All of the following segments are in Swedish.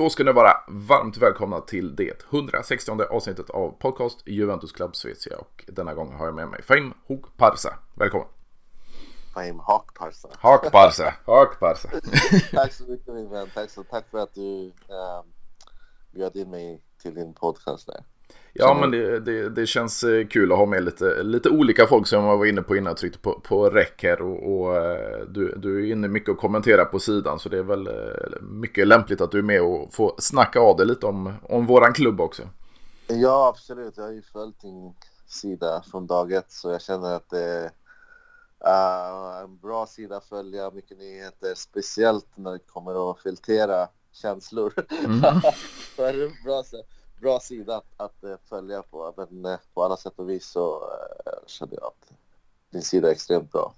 Då ska ni vara varmt välkomna till det 160 avsnittet av podcast Juventus Club Svezia och denna gång har jag med mig Fahim Hokparsa. Välkommen! Fahim Hakparsa. Hakparsa, Hakparsa. tack så mycket min vän. Tack, så, tack för att du äh, bjöd in mig till din podcast där. Ja, men det, det, det, känns eh, kul att ha med lite, lite olika folk som jag var inne på innan jag tryckte på, på räck här. Och, och eh, du, du är inne mycket och kommenterar på sidan så det är väl eh, mycket lämpligt att du är med och får snacka av dig lite om, om våran klubb också. Ja, absolut. Jag har ju följt din sida från dag ett så jag känner att det är en bra sida att följa, mycket nyheter, speciellt när det kommer att filtrera känslor. Mm. så är det bra sätt bra sida att, att eh, följa på. Men eh, på alla sätt och vis så uh, känner jag att din sida är extremt bra.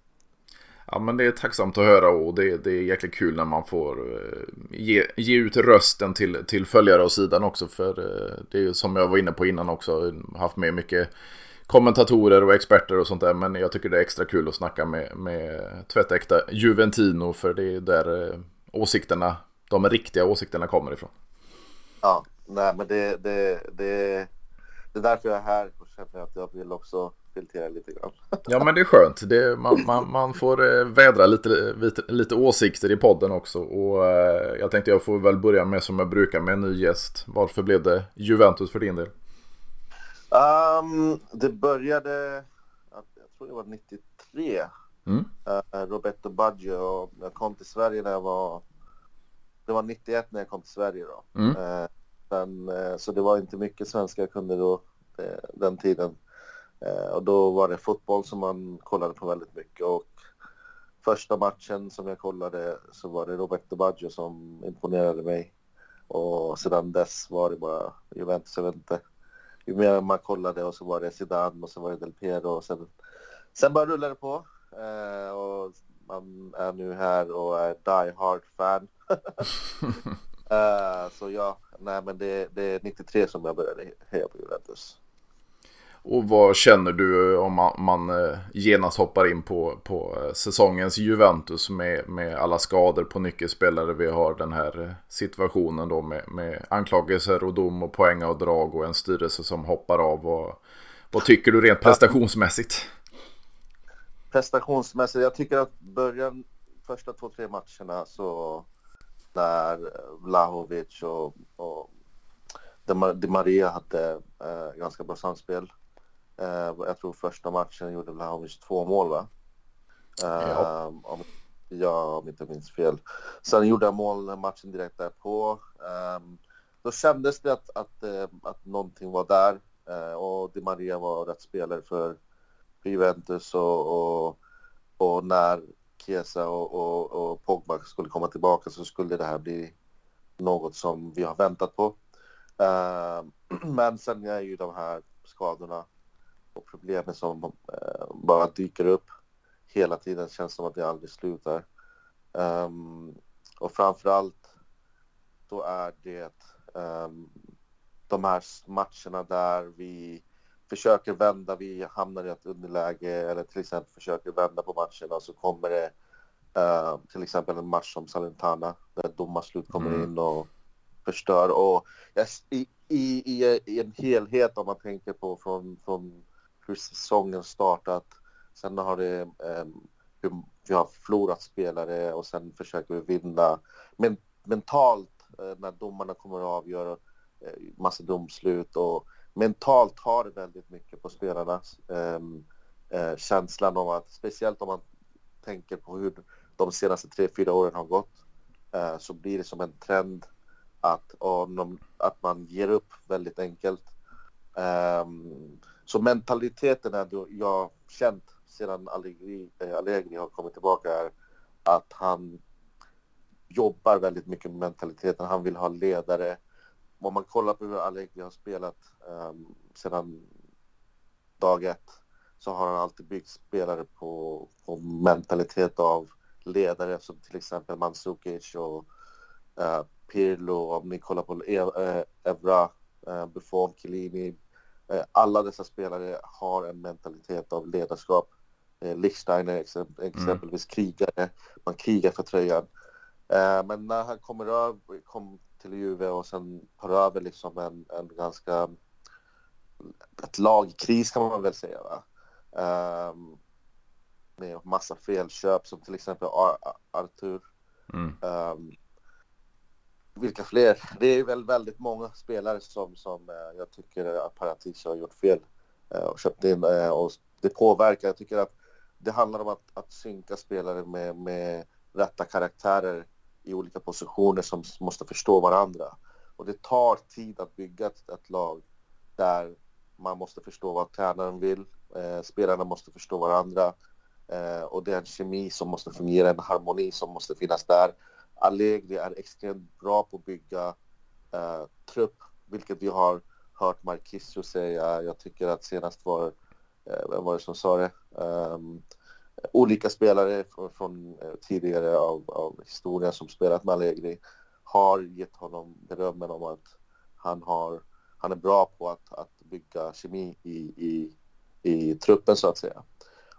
Ja men det är tacksamt att höra och det, det är jäkligt kul när man får ge, ge ut rösten till, till följare av sidan också. För det är ju som jag var inne på innan också, haft med mycket kommentatorer och experter och sånt där. Men jag tycker det är extra kul att snacka med, med tvättäkta Juventino för det är där åsikterna, de riktiga åsikterna kommer ifrån. Ja, nej men det, det, det, det är därför jag är här och känner att jag vill också filtrera lite grann. Ja men det är skönt. Det, man, man, man får eh, vädra lite, lite, lite åsikter i podden också. Och eh, jag tänkte jag får väl börja med som jag brukar med en ny gäst. Varför blev det Juventus för din del? Um, det började, jag tror det var 93. Mm. Uh, Roberto Baggio jag kom till Sverige när jag var, det var 91 när jag kom till Sverige då. Mm. Uh, men, eh, så det var inte mycket svenska jag kunde då, eh, den tiden. Eh, och då var det fotboll som man kollade på väldigt mycket. Och första matchen som jag kollade så var det Roberto Baggio som imponerade mig. Och sedan dess var det bara Juventus, jag vet inte. Ju mer man kollade och så var det Zidane och så var det Del Piero och sen, sen bara rullade det på. och man är nu här och är die hard fan. Uh, så ja, nej men det, det är 93 som jag började heja på Juventus. Och vad känner du om man, man eh, genast hoppar in på, på eh, säsongens Juventus med, med alla skador på nyckelspelare? Vi har den här situationen då med, med anklagelser och dom och poängavdrag och en styrelse som hoppar av. Och, vad tycker du rent prestationsmässigt? Prestationsmässigt, jag tycker att början, första två, tre matcherna så när Vlahovic och, och Di Maria hade eh, ganska bra samspel. Eh, jag tror första matchen gjorde Vlahovic två mål va? Eh, ja. Om, ja, om inte minns fel. Sen gjorde han mål matchen direkt därpå. Um, då kändes det att, att, att, eh, att någonting var där uh, och Di Maria var rätt spelare för, för Juventus och, och, och när Chiesa och, och, och, Pogba skulle komma tillbaka så skulle det här bli något som vi har väntat på. Uh, men sen är ju de här skadorna och problemen som uh, bara dyker upp hela tiden. Känns som att det aldrig slutar. Um, och framförallt då är det um, de här matcherna där vi försöker vända, vi hamnar i ett underläge eller till exempel försöker vända på matcherna så kommer det uh, till exempel en match som Salentana där domarslut kommer mm. in och förstör. Och yes, i, i, i, en helhet om man tänker på från, från hur säsongen startat. Sen har det um, hur vi har förlorat spelare och sen försöker vi vinna. Men mentalt uh, när domarna kommer att avgöra uh, massa domslut och mentalt har det väldigt mycket på spelarna. Ehm, eh, känslan om att, speciellt om man tänker på hur de senaste tre, fyra åren har gått eh, så blir det som en trend att, de, att man ger upp väldigt enkelt. Um, så mentaliteten är då jag känt sedan Allegri, eh, Allegri har kommit tillbaka är att han jobbar väldigt mycket med mentaliteten. Han vill ha ledare om man kollar på hur Allegri har spelat um, sedan dag ett så har han alltid byggt spelare på, på mentalitet av ledare som till exempel Mandzukic och uh, Pirlo. Om ni kollar på uh, Evra, uh, Buffon, Chiellini. Uh, alla dessa spelare har en mentalitet av ledarskap. Uh, Lichsteiner exempelvis mm. krigare. Man krigar för tröjan. men när han kommer, över, kom till Juve och sen tar över liksom en, en ganska ett lagkris kan man väl säga. Va? Um, med massa felköp som till exempel Ar Artur. Mm. Um, vilka fler? Det är väl väldigt många spelare som, som uh, jag tycker att Paratici har gjort fel uh, och köpt in uh, och det påverkar. Jag tycker att det handlar om att, att synka spelare med, med rätta karaktärer i olika positioner som måste förstå varandra. Och det tar tid att bygga ett, ett lag där man måste förstå vad tränaren vill, eh, spelarna måste förstå varandra eh, och det är en kemi som måste fungera, en harmoni som måste finnas där. Allegri är extremt bra på att bygga eh, trupp, vilket vi har hört Marquisio säga. Jag tycker att senast var, eh, vem var det som sa det? Um, olika spelare från, från eh, tidigare av, av, historien som spelat med Allegri har gett honom berömmen om att han, har, han är bra på att, att bygga kemi i, i, i truppen så att säga.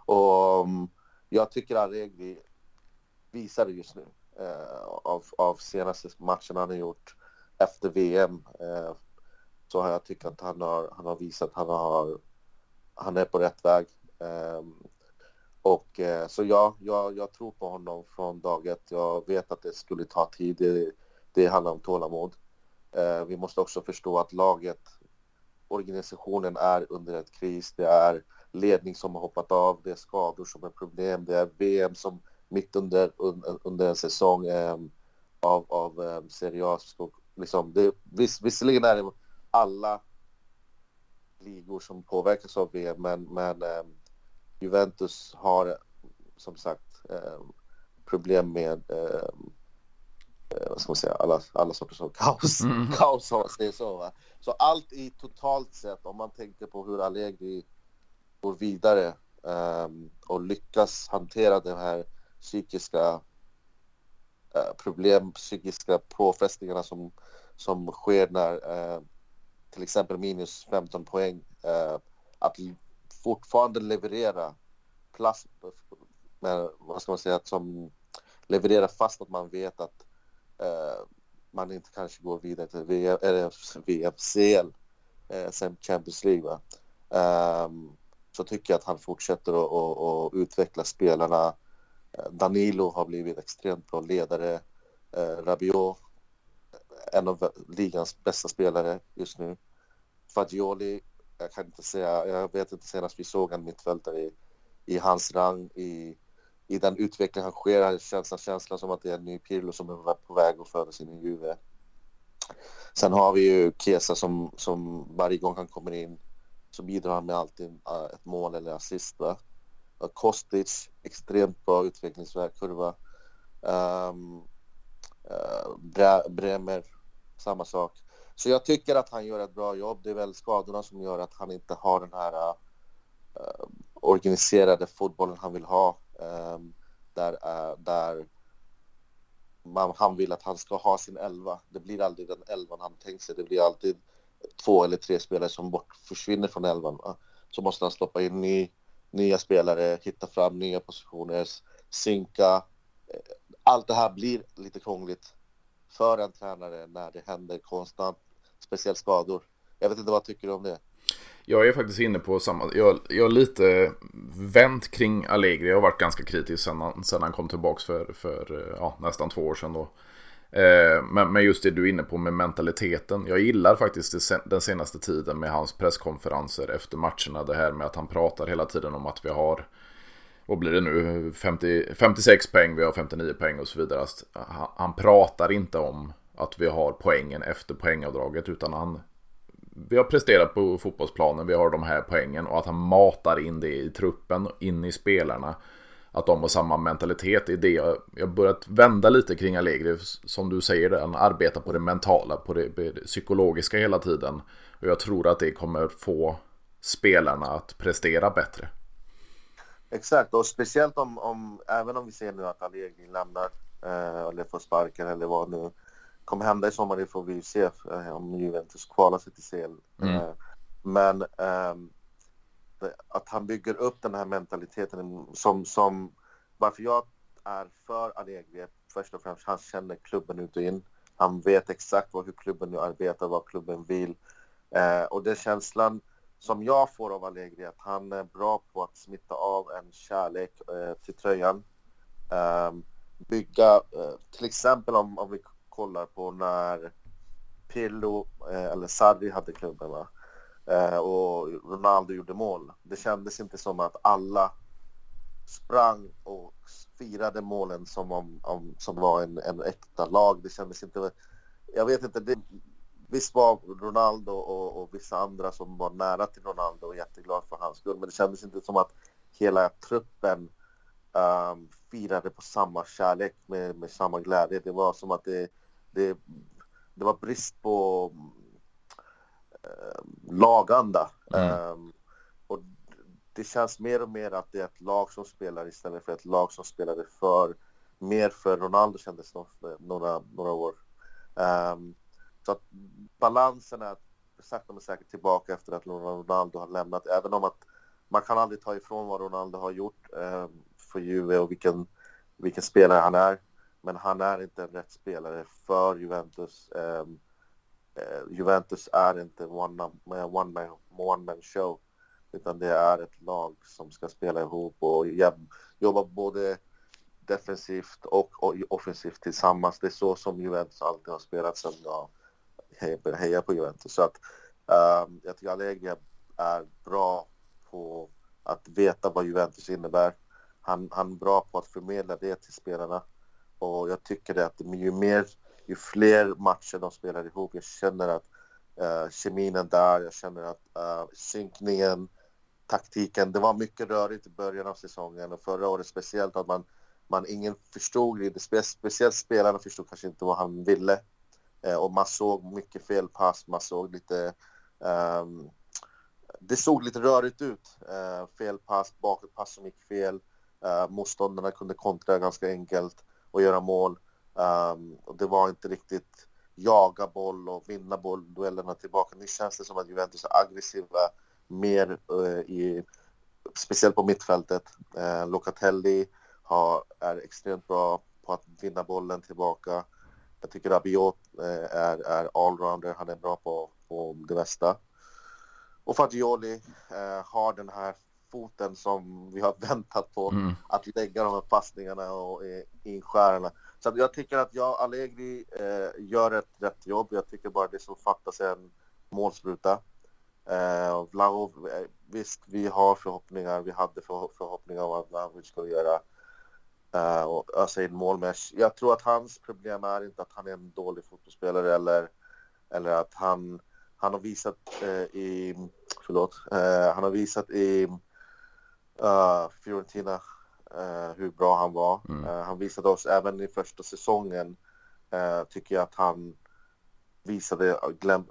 Och mm, jag tycker Allegri visar det just nu eh, av, av senaste matcherna han har gjort efter VM eh, så har jag tyckt att han har, han har visat att han, har, han är på rätt väg. Eh, och eh, så ja, jag, jag tror på honom från dag ett. Jag vet att det skulle ta tid. Det, det handlar om tålamod. Eh, vi måste också förstå att laget, organisationen är under en kris. Det är ledning som har hoppat av, det är skador som är problem, det är VM som mitt under, under en säsong eh, av, av eh, Serie A. Liksom, det, viss, visserligen är det alla ligor som påverkas av VM, men, men eh, Juventus har som sagt eh, problem med eh, vad ska man säga, alla, alla sorters av kaos. Mm. kaos om man säger så. Va? Så allt i totalt sett, om man tänker på hur Allegri går vidare um, och lyckas hantera de här psykiska uh, problem, psykiska påfrestningarna som, som sker när uh, till exempel minus 15 poäng. Uh, att fortfarande leverera plast, med, vad ska man säga, som levererar fast att man vet att Eh, man inte kanske går vidare till VM, eller VFCL, uh, eh, sen Champions League. Um, så tycker jag att han fortsätter att utveckla spelarna. Eh, Danilo har blivit extremt bra ledare. Eh, Rabiot, en av ligans bästa spelare just nu. Fagioli jag kan inte säga, jag vet inte senast vi såg en mittfältare i, i hans rang, i, i den utveckling han sker, känns en känslan som att det är en ny Pirlo som är på väg att födas in i Juve. Sen har vi ju Kesa som, som varje gång han kommer in så bidrar han med alltid eh, ett mål eller assist. Va? Kostic, extremt bra utvecklingskurva. Um, ehm, uh, eh, Bremer, samma sak. Så jag tycker att han gör ett bra jobb. Det är väl skadorna som gör att han inte har den här uh, organiserade fotbollen han vill ha. Um, där, uh, där man, han vill att han ska ha sin elva. Det blir aldrig den elvan han tänkt sig. Det blir alltid två eller tre spelare som bort, försvinner från elvan. Så måste han stoppa in ny, nya spelare, hitta fram nya positioner, synka. Eh, allt det här blir lite krångligt för en tränare när det händer konstant, speciellt skador. Jag vet inte vad tycker du om det? Jag är faktiskt inne på samma, jag, jag har lite vänt kring Allegri, jag har varit ganska kritisk sedan han, sedan han kom tillbaka för, för eh, ja, nästan två år sedan då. Eh, men, men just det du är inne på med mentaliteten. Jag gillar faktiskt den senaste tiden med hans presskonferenser efter matcherna. Det här med att han pratar hela tiden om att vi har vad blir det nu, 50, 56 poäng, vi har 59 poäng och så vidare. Han, han pratar inte om att vi har poängen efter poängavdraget utan han vi har presterat på fotbollsplanen, vi har de här poängen och att han matar in det i truppen, in i spelarna. Att de har samma mentalitet, i det jag, har börjat vända lite kring Allegri. Som du säger, han arbetar på det mentala, på det, det psykologiska hela tiden. Och jag tror att det kommer få spelarna att prestera bättre. Exakt, och speciellt om, om även om vi ser nu att Allegri lämnar eh, eller får sparken eller vad nu kommer hända i sommar, det får vi se eh, om Juventus kvalar sig till CL. Mm. Eh, men eh, att han bygger upp den här mentaliteten som, som varför jag är för Allegri först och främst, han känner klubben ut och in. Han vet exakt vad, hur klubben nu arbetar, vad klubben vill. Eh, och den känslan som jag får av Allegri att han är bra på att smitta av en kärlek eh, till tröjan. Eh, bygga, till exempel om, om vi kollar på när Pirlo eh, eller Sarri hade klubben va? Eh, och Ronaldo gjorde mål. Det kändes inte som att alla sprang och firade målen som om, om som var en, en äkta lag. Det kändes inte... Jag vet inte, det, visst var Ronaldo och, och, vissa andra som var nära till Ronaldo och jätteglad för hans skull, men det kändes inte som att hela truppen um, firade på samma kärlek med, med samma glädje. Det var som att det, det, det var brist på um, laganda. Mm. Um, och det känns mer och mer att det är ett lag som spelar istället för ett lag som spelade för mer för Ronaldo kändes det några, några år. Um, så att balansen är sakta men säkert tillbaka efter att Ronaldo har lämnat. Även om att man kan aldrig ta ifrån vad Ronaldo har gjort eh, för Juve och vilken, vilken spelare han är. Men han är inte en rätt spelare för Juventus. Um, uh, Juventus är inte one, eh, one, man, one man show. Utan det är ett lag som ska spela ihop och jobba både defensivt och, och offensivt tillsammans. Det är så som Juventus alltid har spelat sedan jag började heja på Juventus. Så att, um, jag tycker Allegri är bra på att veta vad Juventus innebär. Han, han är bra på att förmedla det till spelarna. Och jag tycker att ju mer, ju fler matcher de spelar ihop, jag känner att uh, kemin är där, jag känner att uh, synkningen, taktiken, det var mycket rörigt i början av säsongen och förra året speciellt att man, man ingen förstod speciellt spelarna förstod kanske inte vad han ville. Uh, och man såg mycket felpass, man såg lite... Um, det såg lite rörigt ut. Uh, fel pass, bakåtpass som gick fel. Uh, motståndarna kunde kontra ganska enkelt och göra mål. Um, och det var inte riktigt jaga boll och vinna boll duellerna tillbaka. Nu känns det som att Juventus är aggressiva mer uh, i, speciellt på mittfältet. Uh, Locatelli har, är extremt bra på att vinna bollen tillbaka. Jag tycker Rabiot uh, är, är allrounder, han är bra på, på det mesta. Och Fagioli eh, har den här foten som vi har väntat på, mm. att lägga de här passningarna och eh, inskärarna. Så jag tycker att jag, Allegri eh, gör ett rätt jobb. Jag tycker bara det som fattas är en målspruta. Eh, Vlahov, eh, visst, vi har förhoppningar, vi hade för, förhoppningar om vad Vlahovic skulle göra uh, och ösa in mål. Men jag tror att hans problem är inte att han är en dålig fotbollsspelare eller, eller att han, han har visat uh, i, förlåt, uh, han har visat i Fiorentina hur bra han var. Mm. han visade oss även i första säsongen, tycker jag att han visade gläm,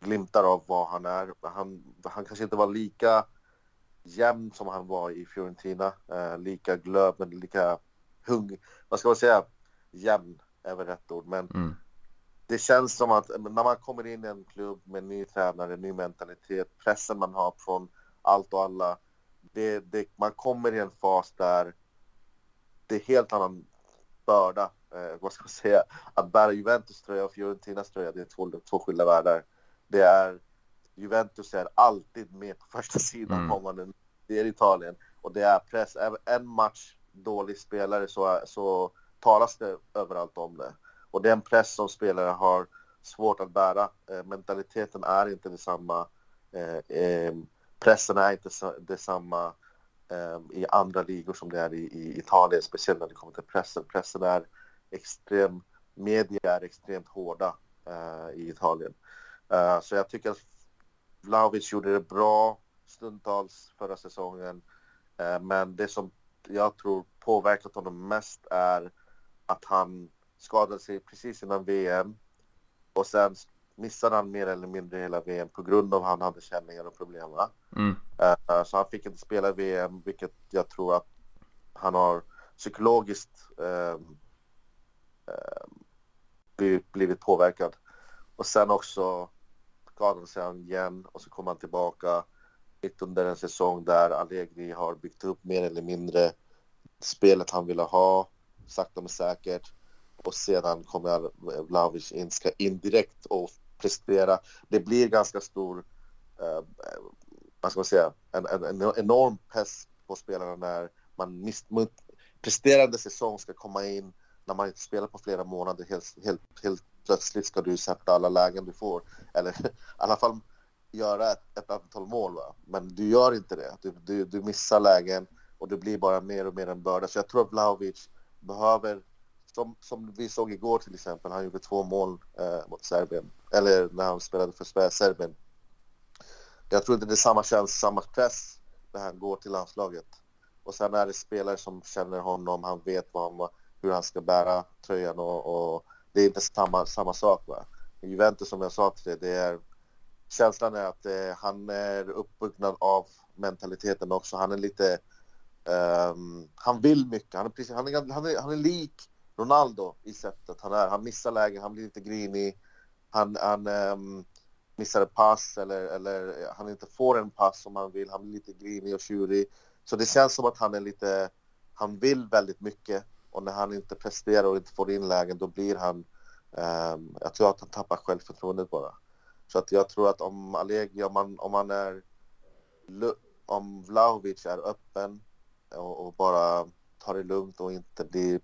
glimtar av vad han är. Han, han kanske inte var lika jämn som han var i Fiorentina. Lika glöd, men lika hung... Vad ska man säga? Jämn är väl rätt ord, men mm. det känns som att när man kommer in i en klubb med ny tränare, ny mentalitet, pressen man har från allt och alla. Det, det, man kommer i en fas där det är helt annan börda. Eh, vad ska man säga? Att bära Juventus tröja och Fiorentinas tröja, det är två, två skilda världar. Det är Juventus är alltid med på första sidan mm. om man det är Italien och det är press. En match dålig spelare så, så talas det överallt om det. Och det är en press som spelare har svårt att bära. Eh, mentaliteten är inte detsamma. Eh, eh, pressen är inte detsamma eh, i andra ligor som det är i, i, Italien, speciellt när det kommer till pressen. Pressen är extrem, media är extremt hårda eh, i Italien. Eh, så jag tycker att Vlahovic gjorde det bra stundtals förra säsongen. Eh, men det som jag tror påverkat honom mest är att han skadade sig precis innan VM och sen missade han mer eller mindre hela VM på grund av att han hade känningar och problem. Mm. Eh, så han fick inte spela VM, vilket jag tror att han har psykologiskt eh, blivit påverkad. Och sen också skadade sig han igen och så kom han tillbaka mitt under en säsong där Allegri har byggt upp mer eller mindre spelet han ville ha, sakta men säkert. och sedan kommer Vlahovic in, ska indirekt och prestera. Det blir ganska stor, eh, vad ska man säga, en, en, en enorm press på spelarna när man miss, presterande säsong ska komma in när man inte spelar på flera månader. Helt, helt, helt plötsligt ska du sätta alla lägen du får. Eller i alla fall göra ett, ett antal mål. Va? Men du gör inte det. Du, du, du missar lägen och det blir bara mer och mer en börda. Så jag tror att Vlahovic behöver, som, som vi såg igår till exempel, han gjorde två mål eh, mot Serbien, eller när han spelade för Serbien. Jag tror inte det är samma känsla, samma press när han går till landslaget. Och sen är det spelare som känner honom, han vet vad han, hur han ska bära tröjan och, och det är inte samma, samma sak. Va? Juventus som jag sa till dig, det är känslan är att eh, han är uppbyggnad av mentaliteten också. Han är lite, um, han vill mycket. Han är, precis, han, är, han, är, han är lik Ronaldo i sättet han är. Han missar lägen, han blir lite grinig. Han, han um, missar ett pass eller, eller han inte får en pass som han vill. Han blir lite grinig och tjurig. Så det känns som att han är lite, han vill väldigt mycket och när han inte presterar och inte får in lägen då blir han, um, jag tror att han tappar självförtroendet bara. Så att jag tror att om Allegri, om man, om man är, om Vlahovic är öppen och, och, bara tar det lugnt och inte blir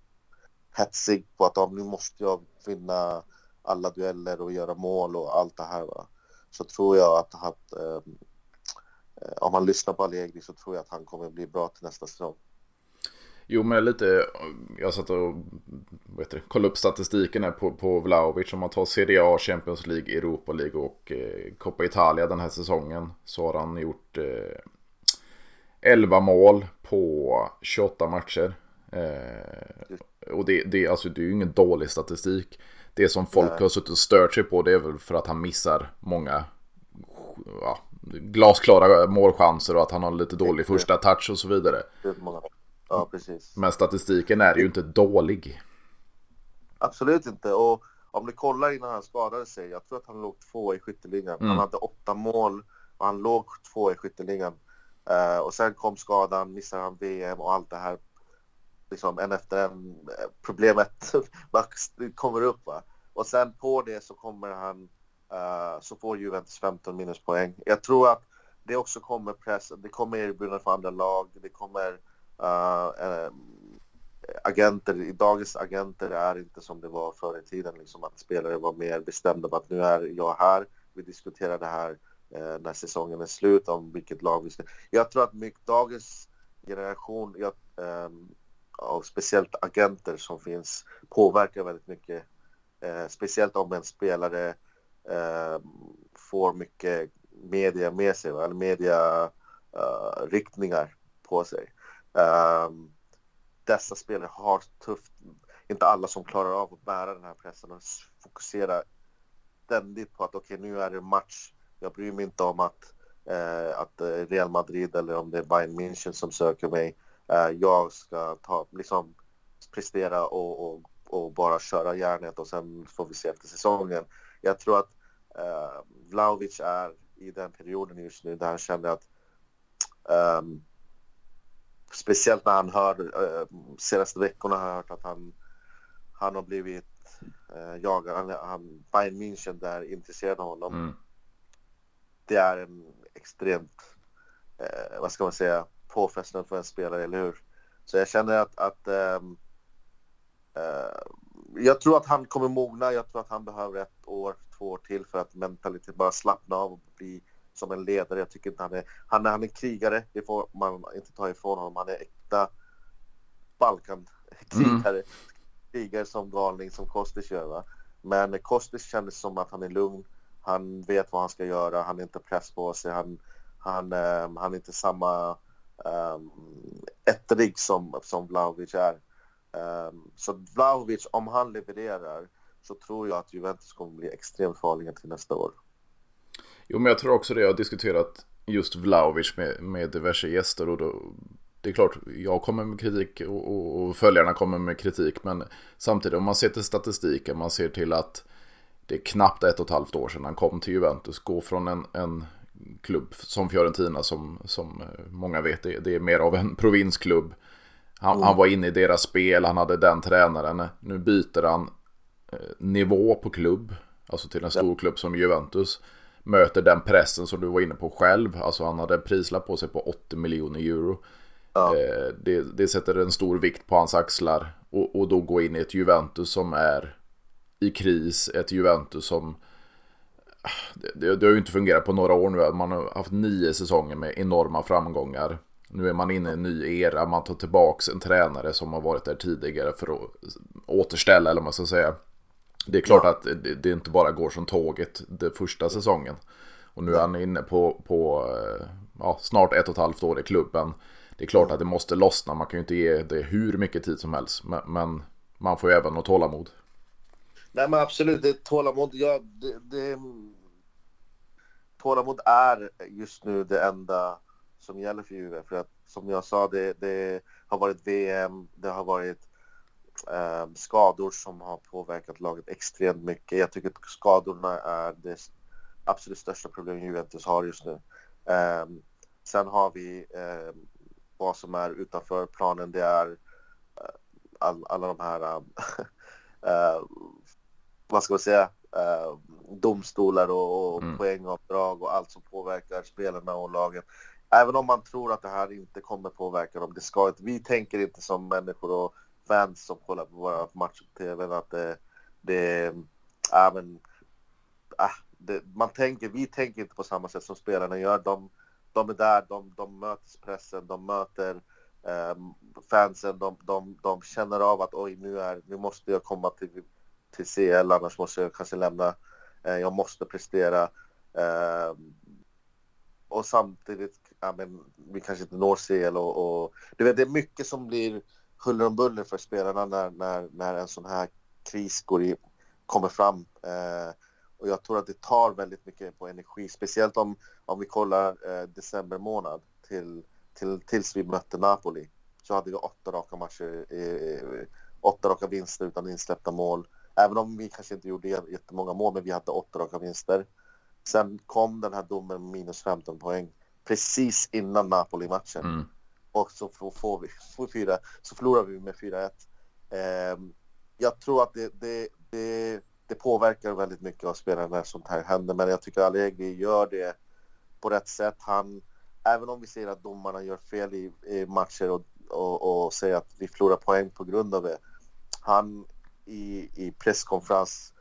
hetsig på att ah, nu måste jag vinna alla dueller och göra mål och allt det här. Va? Så tror jag att, att um, ehm, eh, om man lyssnar på Allegri så tror jag att han kommer bli bra till nästa säsong. Jo, men lite, jag satt och vet du, kollade upp statistiken här på, på Vlaovic. Om man tar Serie A, Champions League, Europa League och eh, Coppa Italia den här säsongen. Så har han gjort eh, 11 mål på 28 matcher. Eh, och det, det, alltså, det är ju ingen dålig statistik. Det som folk Nej. har suttit och stört sig på det är väl för att han missar många ja, glasklara målchanser och att han har lite dålig första touch och så vidare. Ja, precis. Men statistiken är ju inte dålig. Absolut inte. Och om du kollar innan han skadade sig, jag tror att han låg två i skytteligan. Mm. Han hade åtta mål och han låg två i skytteligan. Uh, och sen kom skadan, missade han VM och allt det här. Liksom en efter en. Eh, problemet kommer upp. Va? Och sen på det så kommer han, uh, så får Juventus 15 minuspoäng. Jag tror att det också kommer press, det kommer erbjudanden från andra lag, det kommer uh, agenter, dagens agenter är inte som det var förr i tiden, liksom att spelare var mer bestämda på att nu är jag här, vi diskuterar det här uh, när säsongen är slut om vilket lag vi ska... Jag tror att mycket, dagens generation jag, um, av speciellt agenter som finns påverkar väldigt mycket. Eh, speciellt om en spelare eh, får mycket media med sig, eller media eh, riktningar på sig. Ehm, dessa spelare har tufft, inte alla som klarar av att bära den här pressen och fokusera ständigt på att okej okay, nu är det match, jag bryr mig inte om att, eh, att Real Madrid eller om det är Bayern München som söker mig. Eh, jag ska ta, liksom prestera och, och, och, bara köra järnet och sen får vi se efter säsongen. Jag tror att eh, Vlaovic är i den perioden just nu där han känner att um, speciellt när han hör, eh, senaste veckorna har jag hört att han, han har blivit eh, jagad, han, han, Bayern München där intresserade honom. Mm. Det är en extremt, eh, vad ska man säga, påfrestande för en spelare, eller hur? Så jag känner att, att ähm, äh, jag tror att han kommer mogna, jag tror att han behöver ett år, två år till för att mentalitet bara slappna av och bli som en ledare. Jag tycker inte han är, han är, han är krigare, det får man inte ta ifrån honom. Han är äkta Balkankrigare. Mm. Krigare som galning som Kostic gör. Va? Men Kostic kändes som att han är lugn. Han vet vad han ska göra, han är inte press på sig, han, han, um, han är inte samma Ehm, um, ettrig som, som Vlahovic är. Um, så Vlahovic, om han levererar så tror jag att Juventus kommer bli extremt farliga till nästa år. Jo, men jag tror också det. Jag har diskuterat just Vlahovic med, med diverse gäster och då, det är klart, jag kommer med kritik och, och, och, följarna kommer med kritik. Men samtidigt om man ser till statistiken, man ser till att det är knappt ett och ett halvt år sedan han kom till Juventus. Gå från en, en klubb som Fiorentina som, som eh, många vet, det, det är mer av en provinsklubb. Han, mm. han, var inne i deras spel, han hade den tränaren. Nu byter han nivå på klubb, alltså till en stor klubb som Juventus, möter den pressen som du var inne på själv. Alltså han hade en prislapp på sig på 80 miljoner euro. Ja. Eh, det, det, sätter en stor vikt på hans axlar. Och, och då gå in i ett Juventus som är i kris. Ett Juventus som... Det, det, har ju inte fungerat på några år nu. Man har haft nio säsonger med enorma framgångar. Nu är man inne i en ny era. Man tar tillbaka en tränare som har varit där tidigare för att återställa, eller vad man ska säga. Det är klart ja. att det, det, inte bara går som tåget den första säsongen. Och nu är han inne på, på eh, ja, snart ett och ett halvt år i klubben. Det är klart att det måste lossna. Man kan ju inte ge det hur mycket tid som helst. Men, men man får ju även ha tålamod. Nej men absolut, det tålamod. Ja, det, det, tålamod är just nu det enda som gäller för Juve. För att som jag sa, det, det har varit VM, det har varit eh, skador som har påverkat laget extremt mycket. Jag tycker att skadorna är det absolut största problemet Juventus har just nu. Eh, sen har vi eh, vad som är utanför planen. Det är eh, all, alla de här, eh, vad ska man säga, äh, domstolar och, och mm. poängavdrag och allt som påverkar spelarna och lagen. Även om man tror att det här inte kommer påverka dem, det ska inte. Vi tänker inte som människor och fans som kollar på våra matcher på tv att det, det även, äh, det, man tänker, vi tänker inte på samma sätt som spelarna gör. De, de är där, de, de möter pressen, de möter eh, fansen, de, de, de känner av att oj, nu, är, nu måste jag komma till, till CL, annars måste jag kanske lämna. Eh, jag måste prestera. Eh, och samtidigt, ja, men, vi kanske inte når CL och, och du vet, det är mycket som blir huller om buller för spelarna när, när, när en sån här kris går i, kommer fram. Eh, och jag tror att det tar väldigt mycket på energi, speciellt om, om vi kollar eh, december månad till, till, tills vi mötte Napoli. Så hade vi åtta raka matcher, eh, åtta raka vinster utan insläppta mål. Även om vi kanske inte gjorde jättemånga mål, men vi hade åtta raka vinster. Sen kom den här domen minus 15 poäng precis innan Napoli-matchen. Mm. Och så får vi, får fyra, så förlorar vi med 4-1. Eh, jag tror att det, det, det det påverkar väldigt mycket av spelarna när sånt här händer. Men jag tycker Allegri gör det på rätt sätt. Han, även om vi ser att domarna gör fel i, i matcher och, och, och, säger att vi förlorar poäng på grund av det. Han i, i presskonferens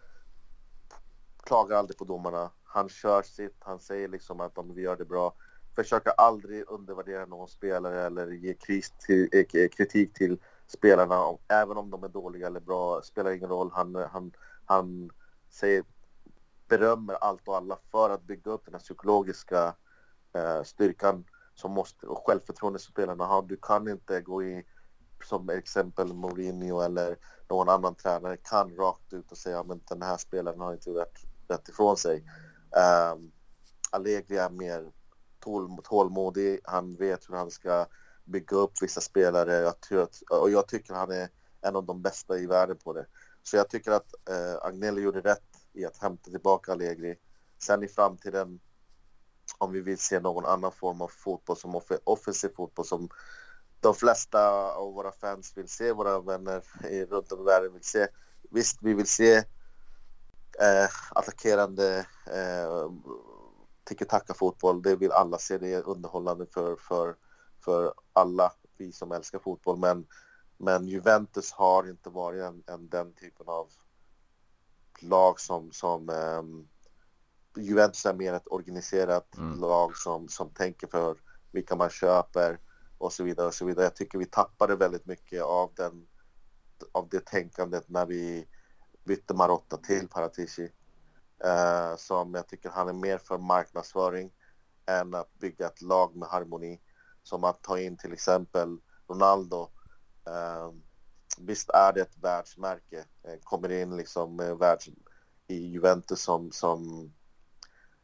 klagar aldrig på domarna. Han kör sitt, han säger liksom att om vi gör det bra. Försöker aldrig undervärdera någon spelare eller ge till, eh, kritik till spelarna, även om de är dåliga eller bra, spelar ingen roll. Han, han, han säger, berömmer allt och alla för att bygga upp den här psykologiska eh, styrkan som måste, och självförtroende som spelarna har. Du kan inte gå i, som exempel Mourinho eller någon annan tränare kan rakt ut och säga att den här spelaren har inte gjort rätt ifrån sig. Um, Allegri är mer tål, tålmodig, han vet hur han ska bygga upp vissa spelare jag tror att, och jag tycker han är en av de bästa i världen på det. Så jag tycker att eh, Agnelli gjorde rätt i att hämta tillbaka Allegri. Sen i framtiden, om vi vill se någon annan form av fotboll som off offensiv fotboll som de flesta av våra fans vill se, våra vänner runt om i världen vill se. Visst, vi vill se eh, attackerande eh, tiki-taka-fotboll. Det vill alla se. Det är underhållande för, för, för alla vi som älskar fotboll. Men men Juventus har inte varit en, en den typen av lag som, som um, Juventus är mer ett organiserat mm. lag som, som tänker för vilka man köper och så vidare och så vidare. Jag tycker vi tappade väldigt mycket av den av det tänkandet när vi bytte Marotta till Paratici. Uh, som jag tycker han är mer för marknadsföring än att bygga ett lag med harmoni. Som att ta in till exempel Ronaldo Uh, visst är det ett världsmärke. Uh, kommer in liksom uh, världs i Juventus som, som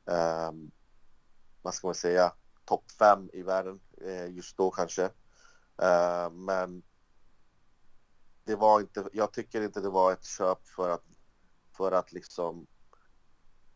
um, vad ska man säga, topp fem i världen Eh, just då kanske. Eh, men det var inte, jag tycker inte det var ett köp för att, för att liksom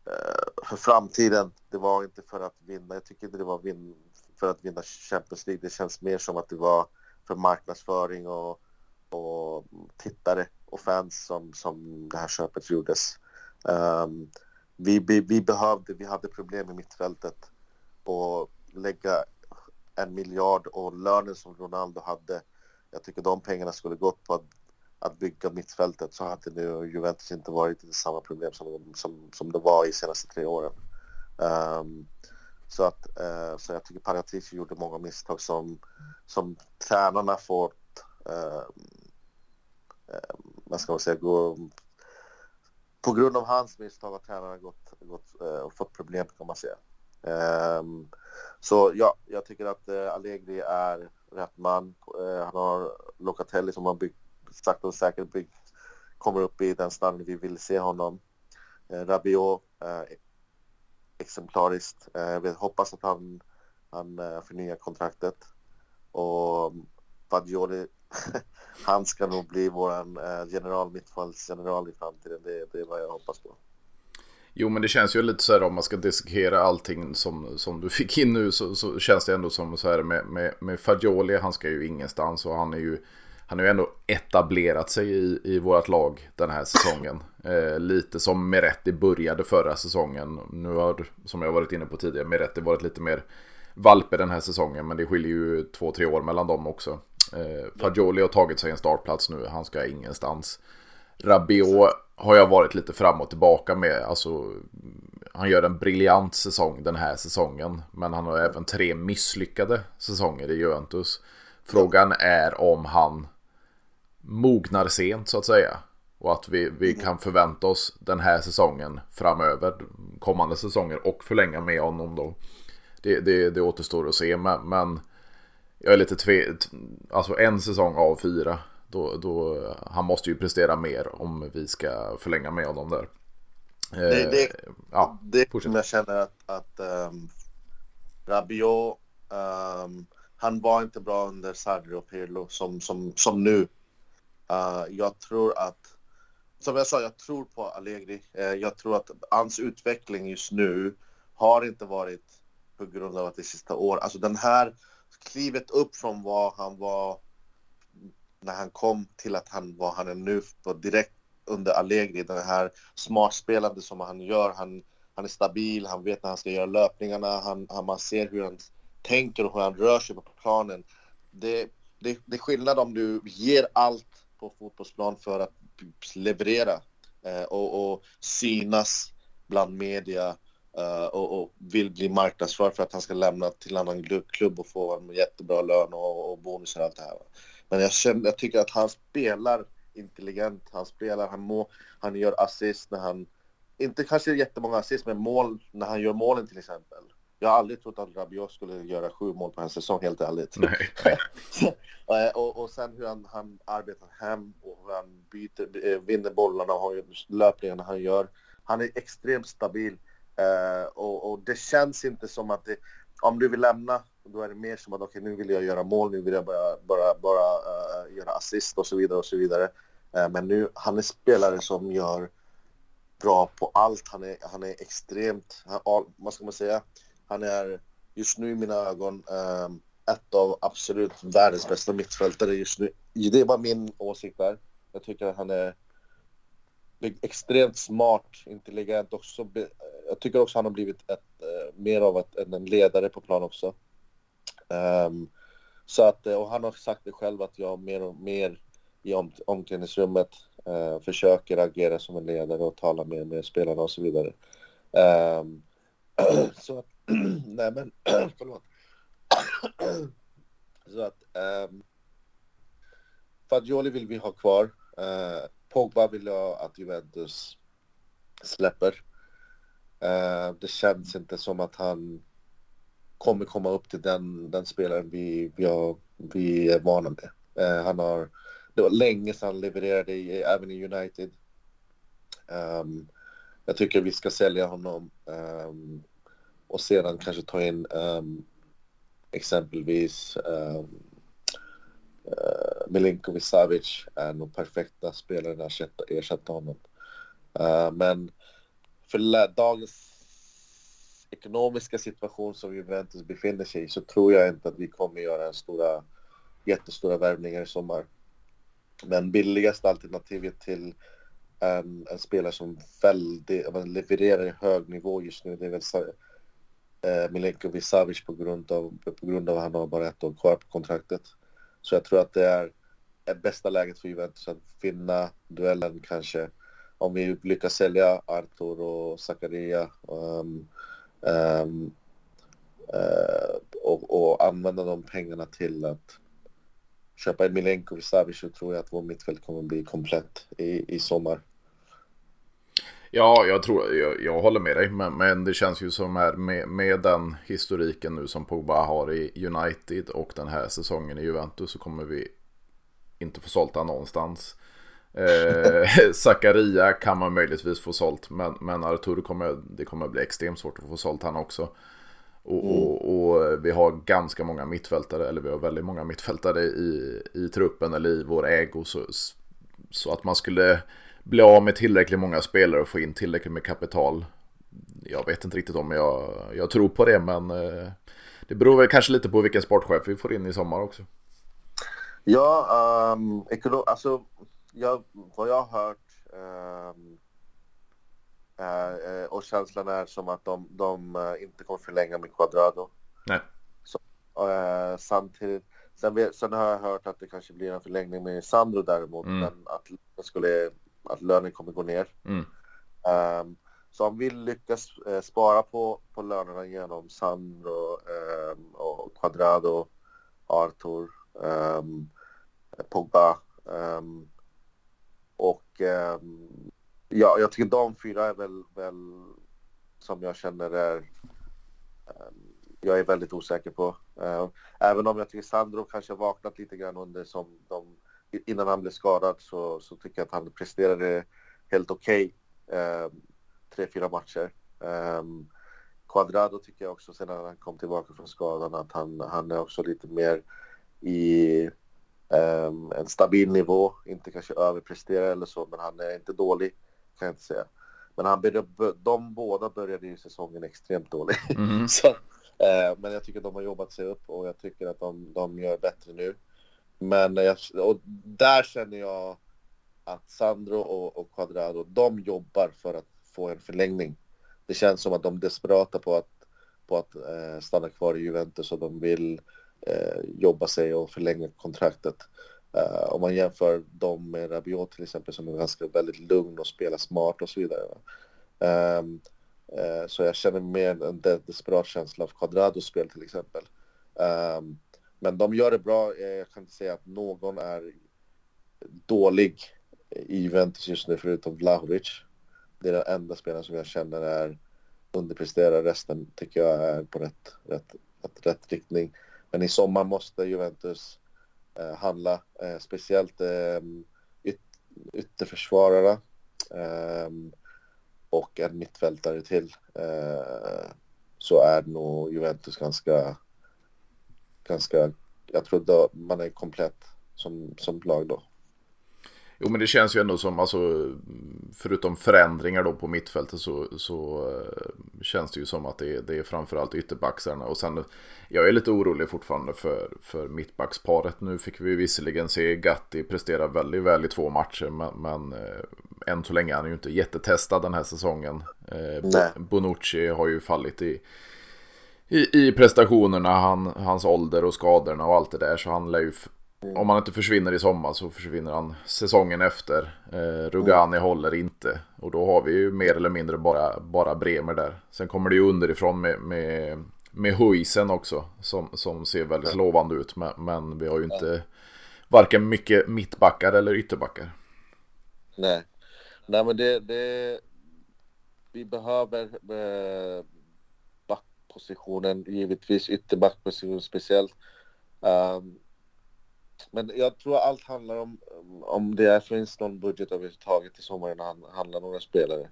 eh, för framtiden. Det var inte för att vinna. Jag tycker inte det var vin, för att vinna Champions League. Det känns mer som att det var för marknadsföring och, och tittare och fans som, som det här köpet gjordes. Um, vi, vi, vi, behövde, vi hade problem i mittfältet och lägga en miljard och lönen som Ronaldo hade. Jag tycker de pengarna skulle gått på att, att bygga mittfältet så hade nu Juventus inte varit i samma problem som, som, som det var i senaste tre åren. Um, så, att, uh, så jag tycker Paratici gjorde många misstag som, som tränarna fått uh, uh, vad ska man säga, gå, på grund av hans misstag har tränarna gått, gått, uh, fått problem kan man säga. Um, så ja, jag tycker att uh, Allegri är rätt man. Uh, han har Locatelli som har byggt, sakta och säkert byggt, kommer upp i den standard vi vill se honom. Uh, Rabiot, uh, exemplariskt. Uh, vi hoppas att han, han uh, förnyar kontraktet. Och Fagioli, han ska nog bli vår uh, general, mittfallsgeneral i framtiden. Det, det är vad jag hoppas på. Jo men det känns ju lite så här om man ska dissekera allting som, som du fick in nu så, så känns det ändå som så här med, med, med Fagioli, han ska ju ingenstans och han är ju han har ju ändå etablerat sig i, i vårt lag den här säsongen. Eh, lite som Meretti började förra säsongen. Nu har, som jag varit inne på tidigare, Meretti varit lite mer valpe den här säsongen. Men det skiljer ju två, tre år mellan dem också. Eh, Fagioli har tagit sig en startplats nu, han ska ingenstans. Rabiot har jag varit lite fram och tillbaka med. Alltså, han gör en briljant säsong den här säsongen. Men han har även tre misslyckade säsonger i Juventus. Frågan är om han mognar sent så att säga. Och att vi, vi kan förvänta oss den här säsongen framöver. Kommande säsonger och förlänga med honom då. Det, det, det återstår att se. Men, men jag är lite tve... Alltså en säsong av fyra. Då, då, han måste ju prestera mer om vi ska förlänga med honom där. Det, det, eh, ja, det som jag känner att, att um, Rabiot, um, han var inte bra under Sarri och Pirlo som, som, som nu. Uh, jag tror att, som jag sa, jag tror på Allegri. Uh, jag tror att hans utveckling just nu har inte varit på grund av att det är sista år. Alltså den här klivet upp från vad han var när han kom till att han var han är nu direkt under Allegri, den här smartspelande som han gör. Han, han är stabil, han vet när han ska göra löpningarna, han, han, man ser hur han tänker och hur han rör sig på planen. Det, det, det är skillnad om du ger allt på fotbollsplan för att leverera eh, och, och synas bland media eh, och, och, vill bli marknadsförd för att han ska lämna till en annan klubb och få en jättebra lön och, och bonusar och allt det här. Men jag, känner, jag tycker att han spelar intelligent, han spelar, han, må, han gör assist när han, inte kanske jättemånga assist, men mål när han gör målen till exempel. Jag har aldrig trott att Rabiot skulle göra sju mål på en säsong, helt ärligt. Nej. och, och sen hur han, han arbetar hem och hur han byter, eh, vinner bollarna och löpningarna han gör. Han är extremt stabil uh, och, och, det känns inte som att det, om du vill lämna, då är det mer som att okej, okay, nu vill jag göra mål, nu vill jag bara, bara, bara uh, göra assist och så vidare och så vidare. Uh, men nu, han är spelare som gör bra på allt. Han är, han är extremt, han, vad ska man säga, han är just nu i mina ögon uh, ett av absolut världens bästa mittfältare just nu. Det är bara min åsikt där. Jag tycker att han är extremt smart, intelligent också. Jag tycker också att han har blivit ett, uh, mer av ett, en ledare på plan också. Um, så att, eh, och han har sagt det själv att jag mer och mer i om, omklädningsrummet uh, försöker agera som en ledare och tala med, med spelarna och så vidare. Um, så att, nej men, förlåt. så att, ehm, um, Fagioli vill vi ha kvar. Uh, Pogba vill jag att Juventus släpper. Uh, det känns inte som att han kommer komma upp till den, den spelaren vi, vi, har, vi är vana med. Eh, han har, det var länge sedan han levererade i, även i United. Um, jag tycker vi ska sälja honom um, och sedan kanske ta in um, exempelvis um, uh, Milinkovic Savic är nog perfekta spelare att ersätta honom. Uh, men för dagens ekonomiska situation som Juventus befinner sig i så tror jag inte att vi kommer göra en stora, jättestora värvningar i sommar. Men billigaste alternativet till en, en spelare som väldigt, levererar i hög nivå just nu, det är väl eh, Milenkovic Savic på grund av, på grund av att han har bara ett år kvar på kontraktet. Så jag tror att det är, bästa läget för Juventus att vinna duellen kanske. Om vi lyckas sälja Artur och Zakaria um, um, uh, och, och använda de pengarna till att köpa en och Savic så tror jag att vår mittfält kommer bli komplett i, i sommar. Ja, jag tror, jag, jag håller med dig, men, men, det känns ju som här med, med den historiken nu som Pogba har i United och den här säsongen i Juventus så kommer vi inte få sålt han någonstans. Eh, Zakaria kan man möjligtvis få sålt, men, men Artur kommer, det kommer bli extremt svårt att få sålt han också. Och, mm. och, och, vi har ganska många mittfältare, eller vi har väldigt många mittfältare i, i truppen eller i vår ägo. Så, så att man skulle bli av med tillräckligt många spelare och få in tillräckligt med kapital. Jag vet inte riktigt om jag, jag tror på det, men eh, det beror väl kanske lite på vilken sportchef vi får in i sommar också. Ja, um, alltså jag, vad jag har hört um, uh, och känslan är som att de, de uh, inte kommer förlänga med Quadrado. Nej. Så, uh, samtidigt, sen, sen, har jag hört att det kanske blir en förlängning med Sandro däremot, mm. men att skulle att lönen kommer gå ner. Mm. Um, så om vi lyckas spara på, på lönerna genom Sandro um, och Quadrado, Arthur, um, Pogba och ehm, ja, jag tycker de fyra är väl, väl som jag känner är ehm, jag är väldigt osäker på. Eh, även om jag tycker Sandro kanske vaknat lite grann under som de innan han blev skadad så, så tycker jag att han presterade helt okej okay, eh, tre, fyra matcher. Eh, Quadrado tycker jag också sen när han kom tillbaka från skadan att han, han är också lite mer i en stabil nivå, inte kanske överpresterar eller så, men han är inte dålig kan jag inte säga. Men han började, de båda började ju säsongen extremt dåligt. Mm. så, eh, men jag tycker de har jobbat sig upp och jag tycker att de, de gör bättre nu. Men jag, och där känner jag att Sandro och, och Quadrado, de jobbar för att få en förlängning. Det känns som att de är desperata på att, på att eh, stanna kvar i Juventus och de vill Eh, jobba sig och förlänga kontraktet. Eh, om man jämför dem med Rabiot till exempel som är ganska väldigt lugn och spelar smart och så vidare. Ehm, eh, så jag känner mer en desperat känsla av Quadrados spel till exempel. Ehm, men de gör det bra. Eh, jag kan inte säga att någon är dålig i Juventus just nu förutom Vlahovic. Det är den enda spelaren som jag känner är underpresterar. Resten tycker jag är på rätt, rätt, rätt, rätt riktning. Men i sommar måste Juventus eh, handla, eh, speciellt eh, yt, ytterförsvararna eh, och en mittfältare till. Eh, så är nog Juventus ganska ganska, jag tror då man är komplett som, som lag då. Jo men det känns ju ändå som, alltså, förutom förändringar då på mittfältet så, så uh, känns det ju som att det är, det är framförallt ytterbacksarna. Och sen, jag är lite orolig fortfarande för, för mittbacksparet. Nu fick vi visserligen se Gatti prestera väldigt väl i två matcher, men, men uh, än så länge är han ju inte jättetestad den här säsongen. Uh, Bonucci har ju fallit i i, i prestationerna, han, hans ålder och skadorna och allt det där. Så han lär ju, om han inte försvinner i sommar så försvinner han säsongen efter. Eh, Rugani mm. håller inte. Och då har vi ju mer eller mindre bara, bara Bremer där. Sen kommer det ju underifrån med, med, med Huisen också. Som, som ser väldigt lovande ut. Men, men vi har ju inte varken mycket mittbackar eller ytterbackar. Nej, Nej men det, det vi behöver eh, positionen, givetvis ytterbackposition speciellt. Um, men jag tror allt handlar om om det finns någon budget överhuvudtaget i sommaren när handlar några spelare.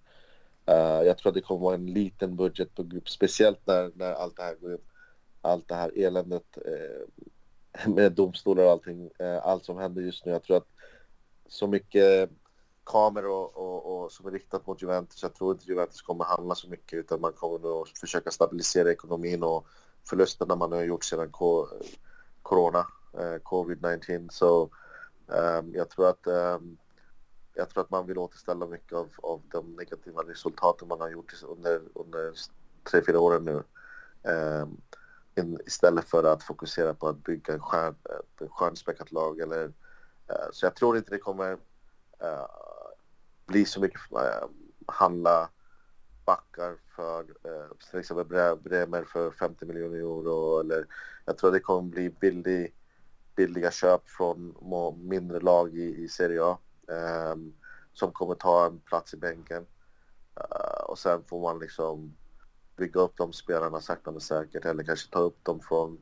Uh, jag tror att det kommer vara en liten budget på grupp, speciellt när, när allt det här går upp. Allt det här eländet eh, med domstolar och allting, eh, allt som händer just nu. Jag tror att så mycket kameror och, och, och, som är riktat mot Juventus. Jag tror inte Juventus kommer handla så mycket utan man kommer nog försöka stabilisera ekonomin och förlusterna man har gjort sedan corona, Eh, covid-19. Så Um, jag tror att um, jag tror att man vill återställa mycket av, av de negativa resultaten man har gjort under, under tre, fyra åren nu. Um, in, istället för att fokusera på att bygga en stjärn, stjärnspäckat lag. Eller, uh, så jag tror inte det kommer uh, bli så mycket uh, handla backar för uh, till exempel Bremer för 50 miljoner euro. Eller, jag tror det kommer bli billig, billiga köp från mindre lag i, i Serie A. Um, som kommer ta en plats i bänken. Uh, och sen får man liksom bygga upp de spelarna sakta men säkert eller kanske ta upp dem från,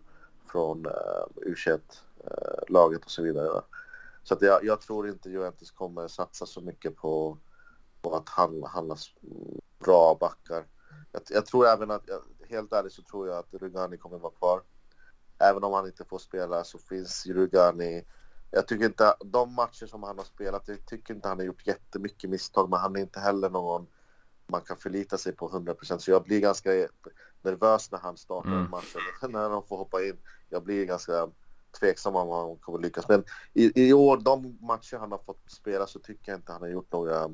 från uh, U21-laget uh, och så vidare. Så att jag, jag, tror inte Juventus kommer satsa så mycket på, på att handla, handla bra backar. Jag, jag, tror även att, helt ärligt så tror jag att Rugani kommer vara kvar. Även om han inte får spela så finns Rugani jag tycker inte, de matcher som han har spelat, jag tycker inte han har gjort jättemycket misstag, men han är inte heller någon man kan förlita sig på 100% så jag blir ganska nervös när han startar mm. matchen, när han får hoppa in. Jag blir ganska tveksam om han kommer lyckas. Men i, i år, de matcher han har fått spela så tycker jag inte han har gjort några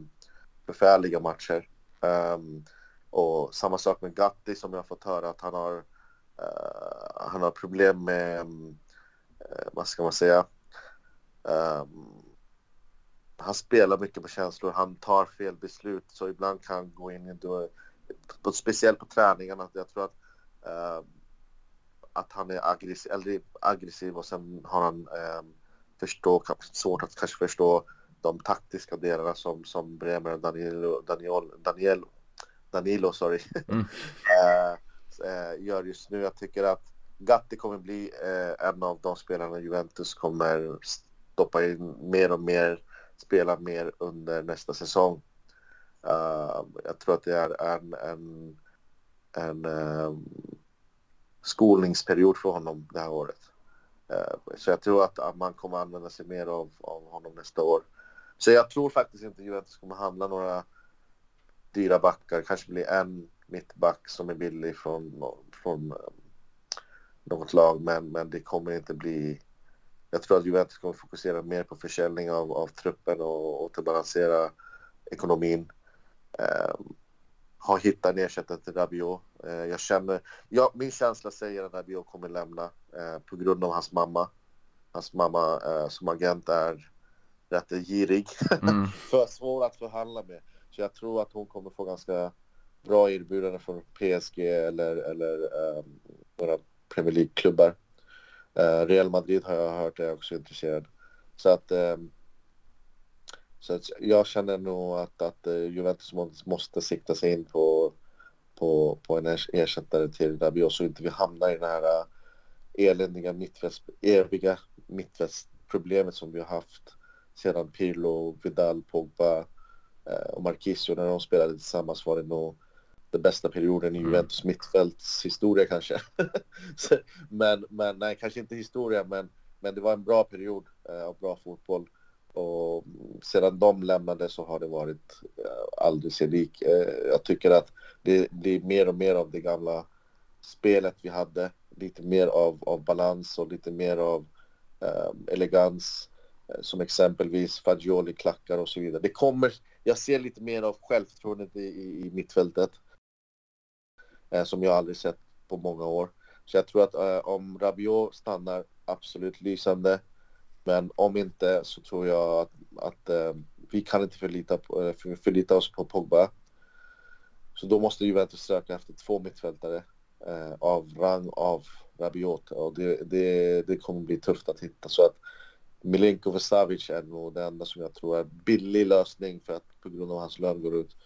förfärliga matcher. Um, och samma sak med Gatti som jag har fått höra att han har, uh, han har problem med, um, uh, vad ska man säga, Um, han spelar mycket på känslor, han tar fel beslut så ibland kan han gå in i på, speciellt på träningarna. Jag tror att, uh, att han är aggressiv, eller aggressiv och sen har han um, förstå, svårt att kanske förstå de taktiska delarna som, som Bremer och Danilo, Daniel, Daniel, Danilo sorry, mm. uh, eh, gör just nu. Jag tycker att Gatti kommer bli eh, en av de spelarna Juventus kommer stoppa in mer och mer, spela mer under nästa säsong. Uh, jag tror att det är en, en, en um, skolningsperiod för honom det här året. Uh, så jag tror att, att, man kommer använda sig mer av, av honom nästa år. Så jag tror faktiskt inte Juventus kommer handla några dyra backar. Kanske blir en mittback som är billig från, från um, något lag, men, men det kommer inte bli jag tror att Juventus kommer fokusera mer på försäljning av, av truppen och återbalansera ekonomin. Eh, har hittat en ersättare till Rabiot. Eh, jag känner, ja, min känsla säger att Rabiot kommer lämna eh, på grund av hans mamma. Hans mamma eh, som agent är rätt girig. Mm. för svår att förhandla med. Så jag tror att hon kommer få ganska bra erbjudanden från PSG eller, eller um, några Premier League-klubbar. Uh, Real Madrid har jag hört är också intresserad. Så att, um, så att jag känner nog att, att uh, Juventus måste sikta sig in på, på, på en ersättare till Rabiot så inte vi hamnar i det här eh, eländiga mittfäst, eviga mittfältsproblemet som vi har haft sedan Pirlo, Vidal, Pogba och Marquisio när de spelade tillsammans var det nog den bästa perioden i mm. Juventus mittfälts historia kanske. men, men nej, kanske inte historia, men, men det var en bra period eh, av bra fotboll. Och sedan de lämnade så har det varit eh, aldrig sig lik. Eh, jag tycker att det blir mer och mer av det gamla spelet vi hade. Lite mer av, av balans och lite mer av eh, elegans. Som exempelvis Fagioli-klackar och så vidare. Det kommer, jag ser lite mer av självförtroendet i, i, i mittfältet Eh, som jag aldrig sett på många år. Så jag tror att eh, om Rabiot stannar, absolut lysande. Men om inte så tror jag att, att eh, vi kan inte förlita, på, eh, förlita oss på Pogba. Så då måste Juventus söka efter två mittfältare eh, av rang av Rabiot och det, det, det kommer bli tufft att hitta. Så att Milinkovic, Savic är nog det enda som jag tror är billig lösning för att på grund av hans lön går ut,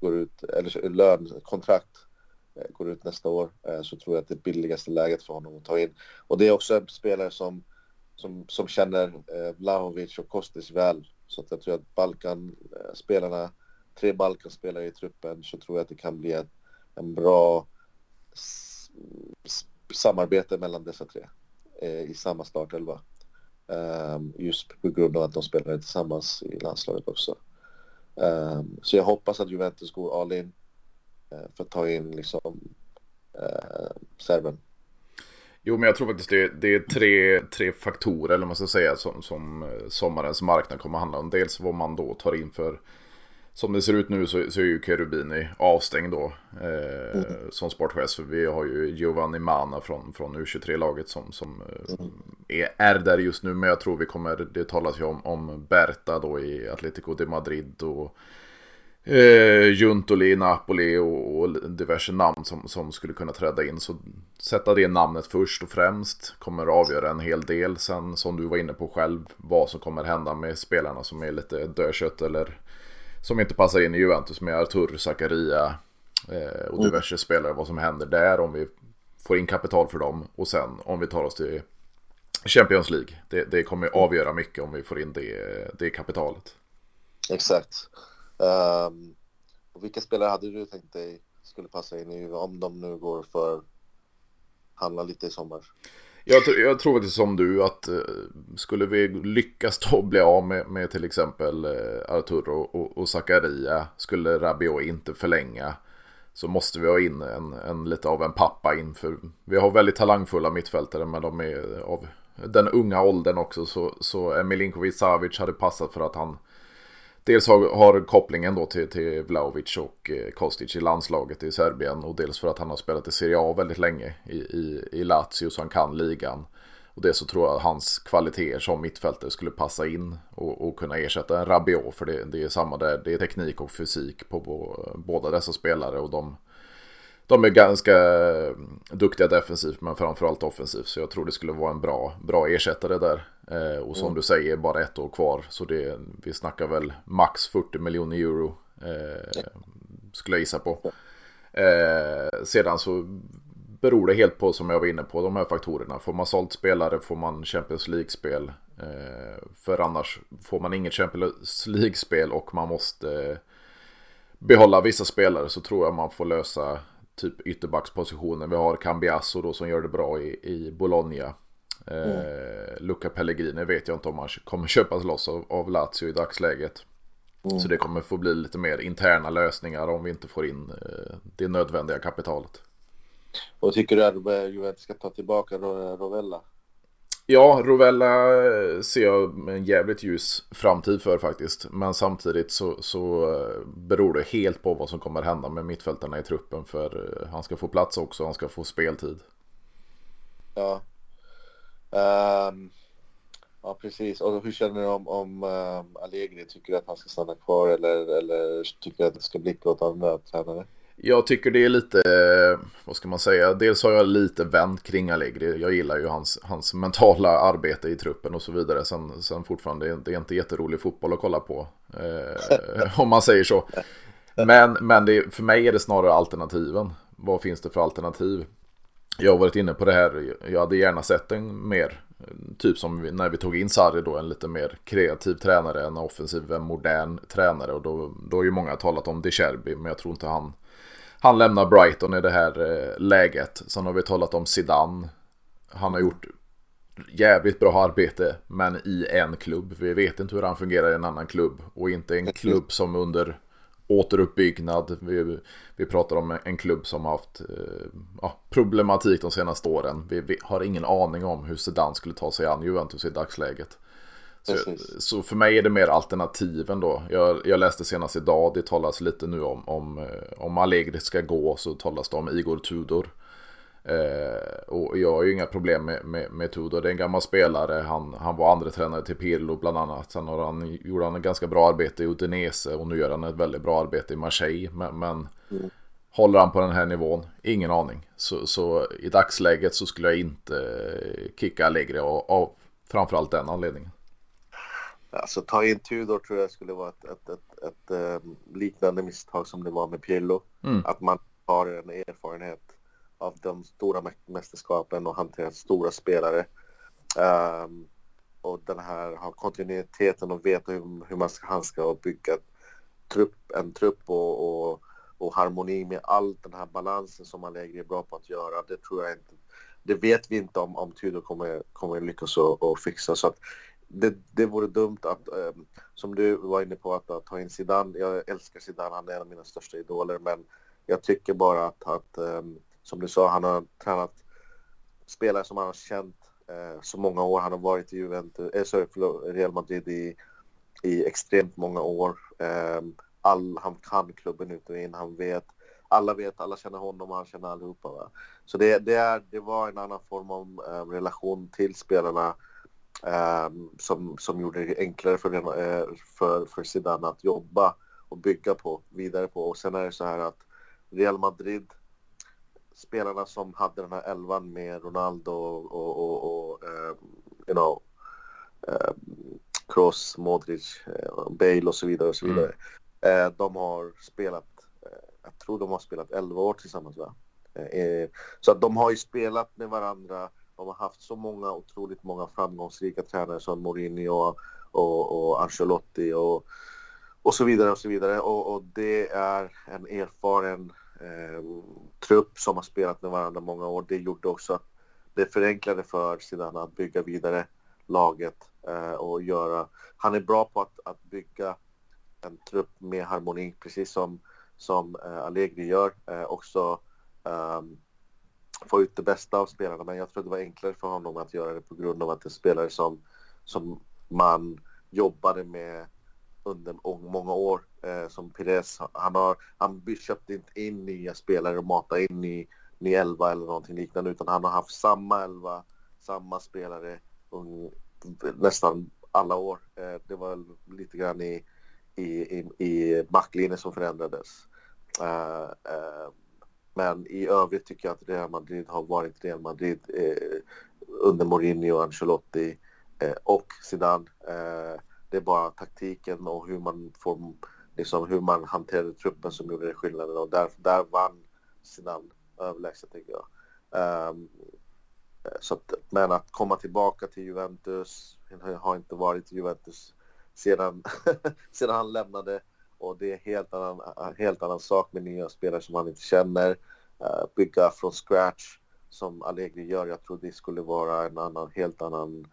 går ut eller lön, kontrakt Eh, går ut nästa år eh, så tror jag att det är billigaste läget för honom att ta in. Och det är också en spelare som, som, som känner eh, Vlahovic och Kostis väl. Så att jag tror att Balkan-spelarna, eh, tre Balkan-spelare i truppen, så tror jag att det kan bli ett en bra samarbete mellan dessa tre i samma startelva. Um, just på grund av att de spelar tillsammans i landslaget också. Um, så jag hoppas att Juventus går all in för att ta in liksom eh, serben. Jo, men jag tror faktiskt det, det är tre, tre faktorer, eller man ska säga, som, som eh, sommarens marknad kommer att handla om. Dels vad man då tar in för som det ser ut nu så, så är ju Cherubini avstängd då eh, mm. som sportchef. För vi har ju Giovanni Mana från, från U23-laget som, som mm. är, är där just nu. Men jag tror vi kommer, det talas ju om, om Berta då i Atletico de Madrid och eh, Juntoli Napoli och, och, diverse namn som, som skulle kunna träda in. Så sätta det namnet först och främst kommer avgöra en hel del. Sen som du var inne på själv vad som kommer hända med spelarna som är lite dödkött eller som inte passar in i Juventus med Artur, Zakaria eh, och diverse mm. spelare. Vad som händer där om vi får in kapital för dem och sen om vi tar oss till Champions League. Det, det kommer avgöra mycket om vi får in det, det kapitalet. Exakt. Um, och vilka spelare hade du tänkt dig skulle passa in i om de nu går för handla lite i sommar? Jag, jag tror faktiskt som du att uh, skulle vi lyckas då bli av med, med till exempel uh, Arturo och, och Zakaria skulle Rabiot inte förlänga så måste vi ha in en, en lite av en pappa inför vi har väldigt talangfulla mittfältare men de är eh, av den unga åldern också så, så Milinkovic Savic hade passat för att han Dels har, har kopplingen då till, till Vlaovic och eh, Kostic i landslaget i Serbien och dels för att han har spelat i Serie A väldigt länge i, i, i Lazio så han kan ligan. Och det så tror jag att hans kvaliteter som mittfältare skulle passa in och, och kunna ersätta en Rabiot för det, det, är samma där, det är teknik och fysik på, på båda dessa spelare och de, de är ganska eh, duktiga defensivt men framförallt offensivt så jag tror det skulle vara en bra, bra ersättare där. Eh, och som mm. du säger, bara ett år kvar. Så det, vi snackar väl max 40 miljoner euro. Eh, skulle jag gissa på. Eh, sedan så beror det helt på, som jag var inne på, de här faktorerna. Får man sålt spelare får man Champions League-spel. Eh, för annars får man inget Champions League-spel och man måste behålla vissa spelare så tror jag man får lösa typ ytterbackspositionen. Vi har Cambiasso då som gör det bra i, i Bologna. Mm. Eh, Luca Pellegrini vet jag inte om han kommer köpas loss av, av Lazio i dagsläget. Mm. Så det kommer få bli lite mer interna lösningar om vi inte får in eh, det nödvändiga kapitalet. Och tycker du att Juventus ska ta tillbaka Rovella? Ja, Rovella eh, ser jag en jävligt ljus framtid för faktiskt. Men samtidigt så, så eh, beror det helt på vad som kommer hända med mittfältarna i truppen. För eh, han ska få plats också, han ska få speltid. Ja, Um, ja, precis. Och hur känner du om, om um, Allegri? Tycker du att han ska stanna kvar eller, eller tycker du att det ska blicka åt andra tränare? Jag tycker det är lite, vad ska man säga, dels har jag lite vänt kring Allegri. Jag gillar ju hans, hans mentala arbete i truppen och så vidare. Sen, sen fortfarande, det är inte jätterolig fotboll att kolla på. Eh, om man säger så. Men, men det, för mig är det snarare alternativen. Vad finns det för alternativ? Jag har varit inne på det här, jag hade gärna sett en mer, typ som när vi tog in Sarri då, en lite mer kreativ tränare, en offensiv, en modern tränare och då, då har ju många talat om De Cherby, men jag tror inte han, han lämnar Brighton i det här eh, läget. Sen har vi talat om Zidane, han har gjort jävligt bra arbete, men i en klubb. Vi vet inte hur han fungerar i en annan klubb och inte en klubb som under återuppbyggnad. Vi, vi pratar om en klubb som har haft eh, ja, problematik de senaste åren. Vi, vi, har ingen aning om hur Zidane skulle ta sig an Juventus i dagsläget. Så, så, för mig är det mer alternativen då. Jag, jag, läste senast idag, det talas lite nu om om, eh, om Allegri ska gå så talas det om Igor Tudor. Eh, och jag har ju inga problem med, med, med Tudor. Det är en gammal spelare. Han, han var andra tränare till Pirlo bland annat. Sen har han, gjorde han ett ganska bra arbete i Udinese och nu gör han ett väldigt bra arbete i Marseille. Men, men mm. håller han på den här nivån? Ingen aning. Så, så i dagsläget så skulle jag inte kicka Allegri av, av framförallt den anledningen. Alltså ta in Tudor tror jag skulle vara ett, ett, ett, ett, ett liknande misstag som det var med Pirlo. Mm. Att man har en erfarenhet av de stora mästerskapen och hanterat stora spelare. Um, och den här har kontinuiteten och vet hur, hur man ska handska och bygga trupp, en trupp och, och, och, harmoni med all den här balansen som man är bra på att göra. Det tror jag inte. Det vet vi inte om, om Tudor kommer, kommer lyckas och, och fixa. Så att det, det vore dumt att, um, som du var inne på, att, att ta in Zidane. Jag älskar Zidane, han är en av mina största idoler. Men jag tycker bara att, att um, som du sa, han har tränat spelare som han har känt eh, så många år. Han har varit i Juventus, eh, sorry, Real Madrid i, i extremt många år. Eh, all, han kan klubben ut och in, han vet alla vet, alla känner honom och han känner allihopa. Va? Så det, det, är, det var en annan form av eh, relation till spelarna ehm, som, som gjorde det enklare för, eh, för, för Zidane att jobba och bygga på, vidare på. Och sen är det så här att Real Madrid, spelarna som hade den här elvan med Ronaldo och, och, och, och um, you know, um, Kroos, Modric, uh, Bale och så vidare och så mm. vidare. Mm. Uh, de har spelat jag tror de har spelat 11 år tillsammans va? Eh, så att de har ju spelat med varandra. De har haft så många otroligt många framgångsrika tränare som Mourinho och, och, och Ancelotti och, och så vidare och så vidare. Och, och det är en erfaren eh, trupp som har spelat med varandra många år. Det gjorde också att det förenklade för Zidane att bygga vidare laget eh, och göra. Han är bra på att, att bygga en trupp med harmoni, precis som som eh, Allegri gör. Eh, också ehm, få ut det bästa av spelarna. Men jag tror det var enklare för honom att göra det på grund av att det är spelare som, som man jobbade med under många år. Eh, som Pires, han har han köpt inte in nya spelare och matat in i ny elva eller någonting liknande utan han har haft samma elva, samma spelare um, nästan alla år. Eh, det var lite grann i, i, i, i backlinjen som förändrades. Uh, uh, men i övrigt tycker jag att Real Madrid har varit Real Madrid uh, under Mourinho, Ancelotti och Zidane. det är bara taktiken och hur man, får, liksom, hur man hanterade truppen som gjorde skillnaden och där, där vann Zidane överlägset tycker jag. Um, så att, men att komma tillbaka till Juventus, jag har inte varit i Juventus sedan, sedan han lämnade och det är helt annan, helt annan sak med nya spelare som man inte känner. Uh, bygga från scratch som Allegri gör. Jag tror det skulle vara en annan, helt annan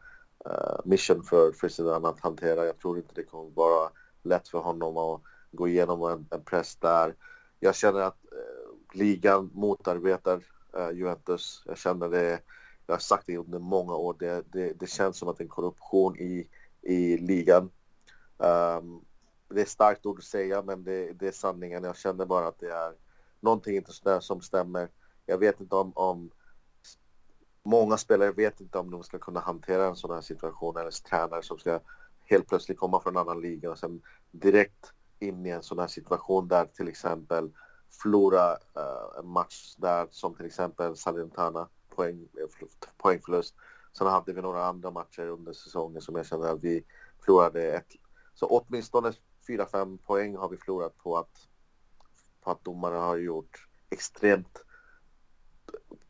uh, mission för, för Zidane att hantera. Jag tror inte det kommer vara lätt för honom att gå igenom en, en press där. Jag känner att eh, ligan motarbetar eh, Juventus. Jag känner det, jag har sagt det under många år, det, det, det känns som att det är en korruption i, i ligan. Um, det är starkt ord att säga, men det, det, är sanningen. Jag känner bara att det är någonting inte som stämmer. Jag vet inte om, om många spelare vet inte om de ska kunna hantera en sån här situation eller tränare som ska helt plötsligt komma från en annan liga och sen direkt in i en sån här situation där till exempel förlora uh, en match där som till exempel Salentana poäng, poängförlust. Sen hade vi några andra matcher under säsongen som jag kände att vi förlorade ett. Så åtminstone 4-5 poäng har vi förlorat på att, på att domarna har gjort extremt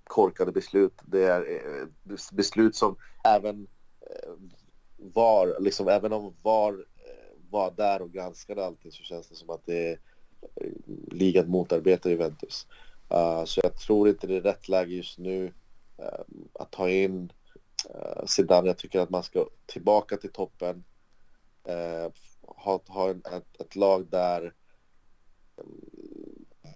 korkade beslut. Det är eh, beslut som även var, liksom även om VAR eh, var där och granskade allting så känns det som att det är eh, ligan motarbetar Juventus. Uh, så jag tror inte det är rätt läge just nu uh, att ta in uh, Zidane. Jag tycker att man ska tillbaka till toppen. Uh, ha, ha en, ett, ett, lag där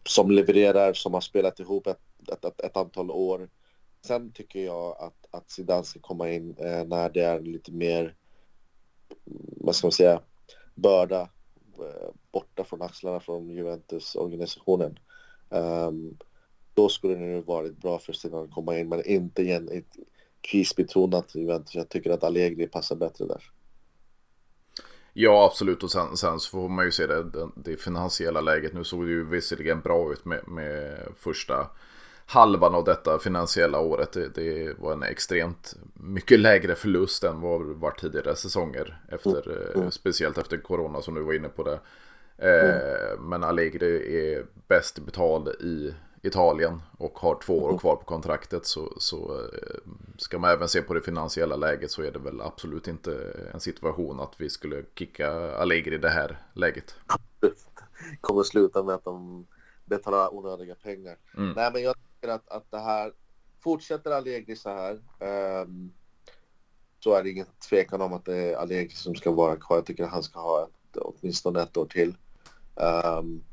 som levererar, som har spelat ihop ett, ett, ett, ett antal år. Sen tycker jag att, att Zidane ska komma in när det är lite mer, vad ska man säga, börda eh, borta från axlarna från Juventus-organisationen. Um, då skulle det nu varit bra för Zidane att komma in, men inte igen ett krisbetonat Juventus. Jag tycker att Allegri passar bättre där. Ja, absolut. Och sen, sen, så får man ju se det, det, det finansiella läget. Nu såg det ju visserligen bra ut med, med första halvan av detta finansiella året. Det, det, var en extremt mycket lägre förlust än vad det var tidigare säsonger. Efter, mm. mm. Speciellt efter corona som du var inne på det. Eh, mm. Men Allegri är bäst betald i Italien och har två år mm. kvar på kontraktet så, så eh, ska man även se på det finansiella läget så är det väl absolut inte en situation att vi skulle kicka Allegri i det här läget. kommer sluta med att de betalar onödiga pengar. Mm. Nej men jag att, att det här fortsätter Allegri så här um, så är det ingen tvekan om att det är Allegri som ska vara kvar. Jag tycker att han ska ha ett, åtminstone ett år till. Um,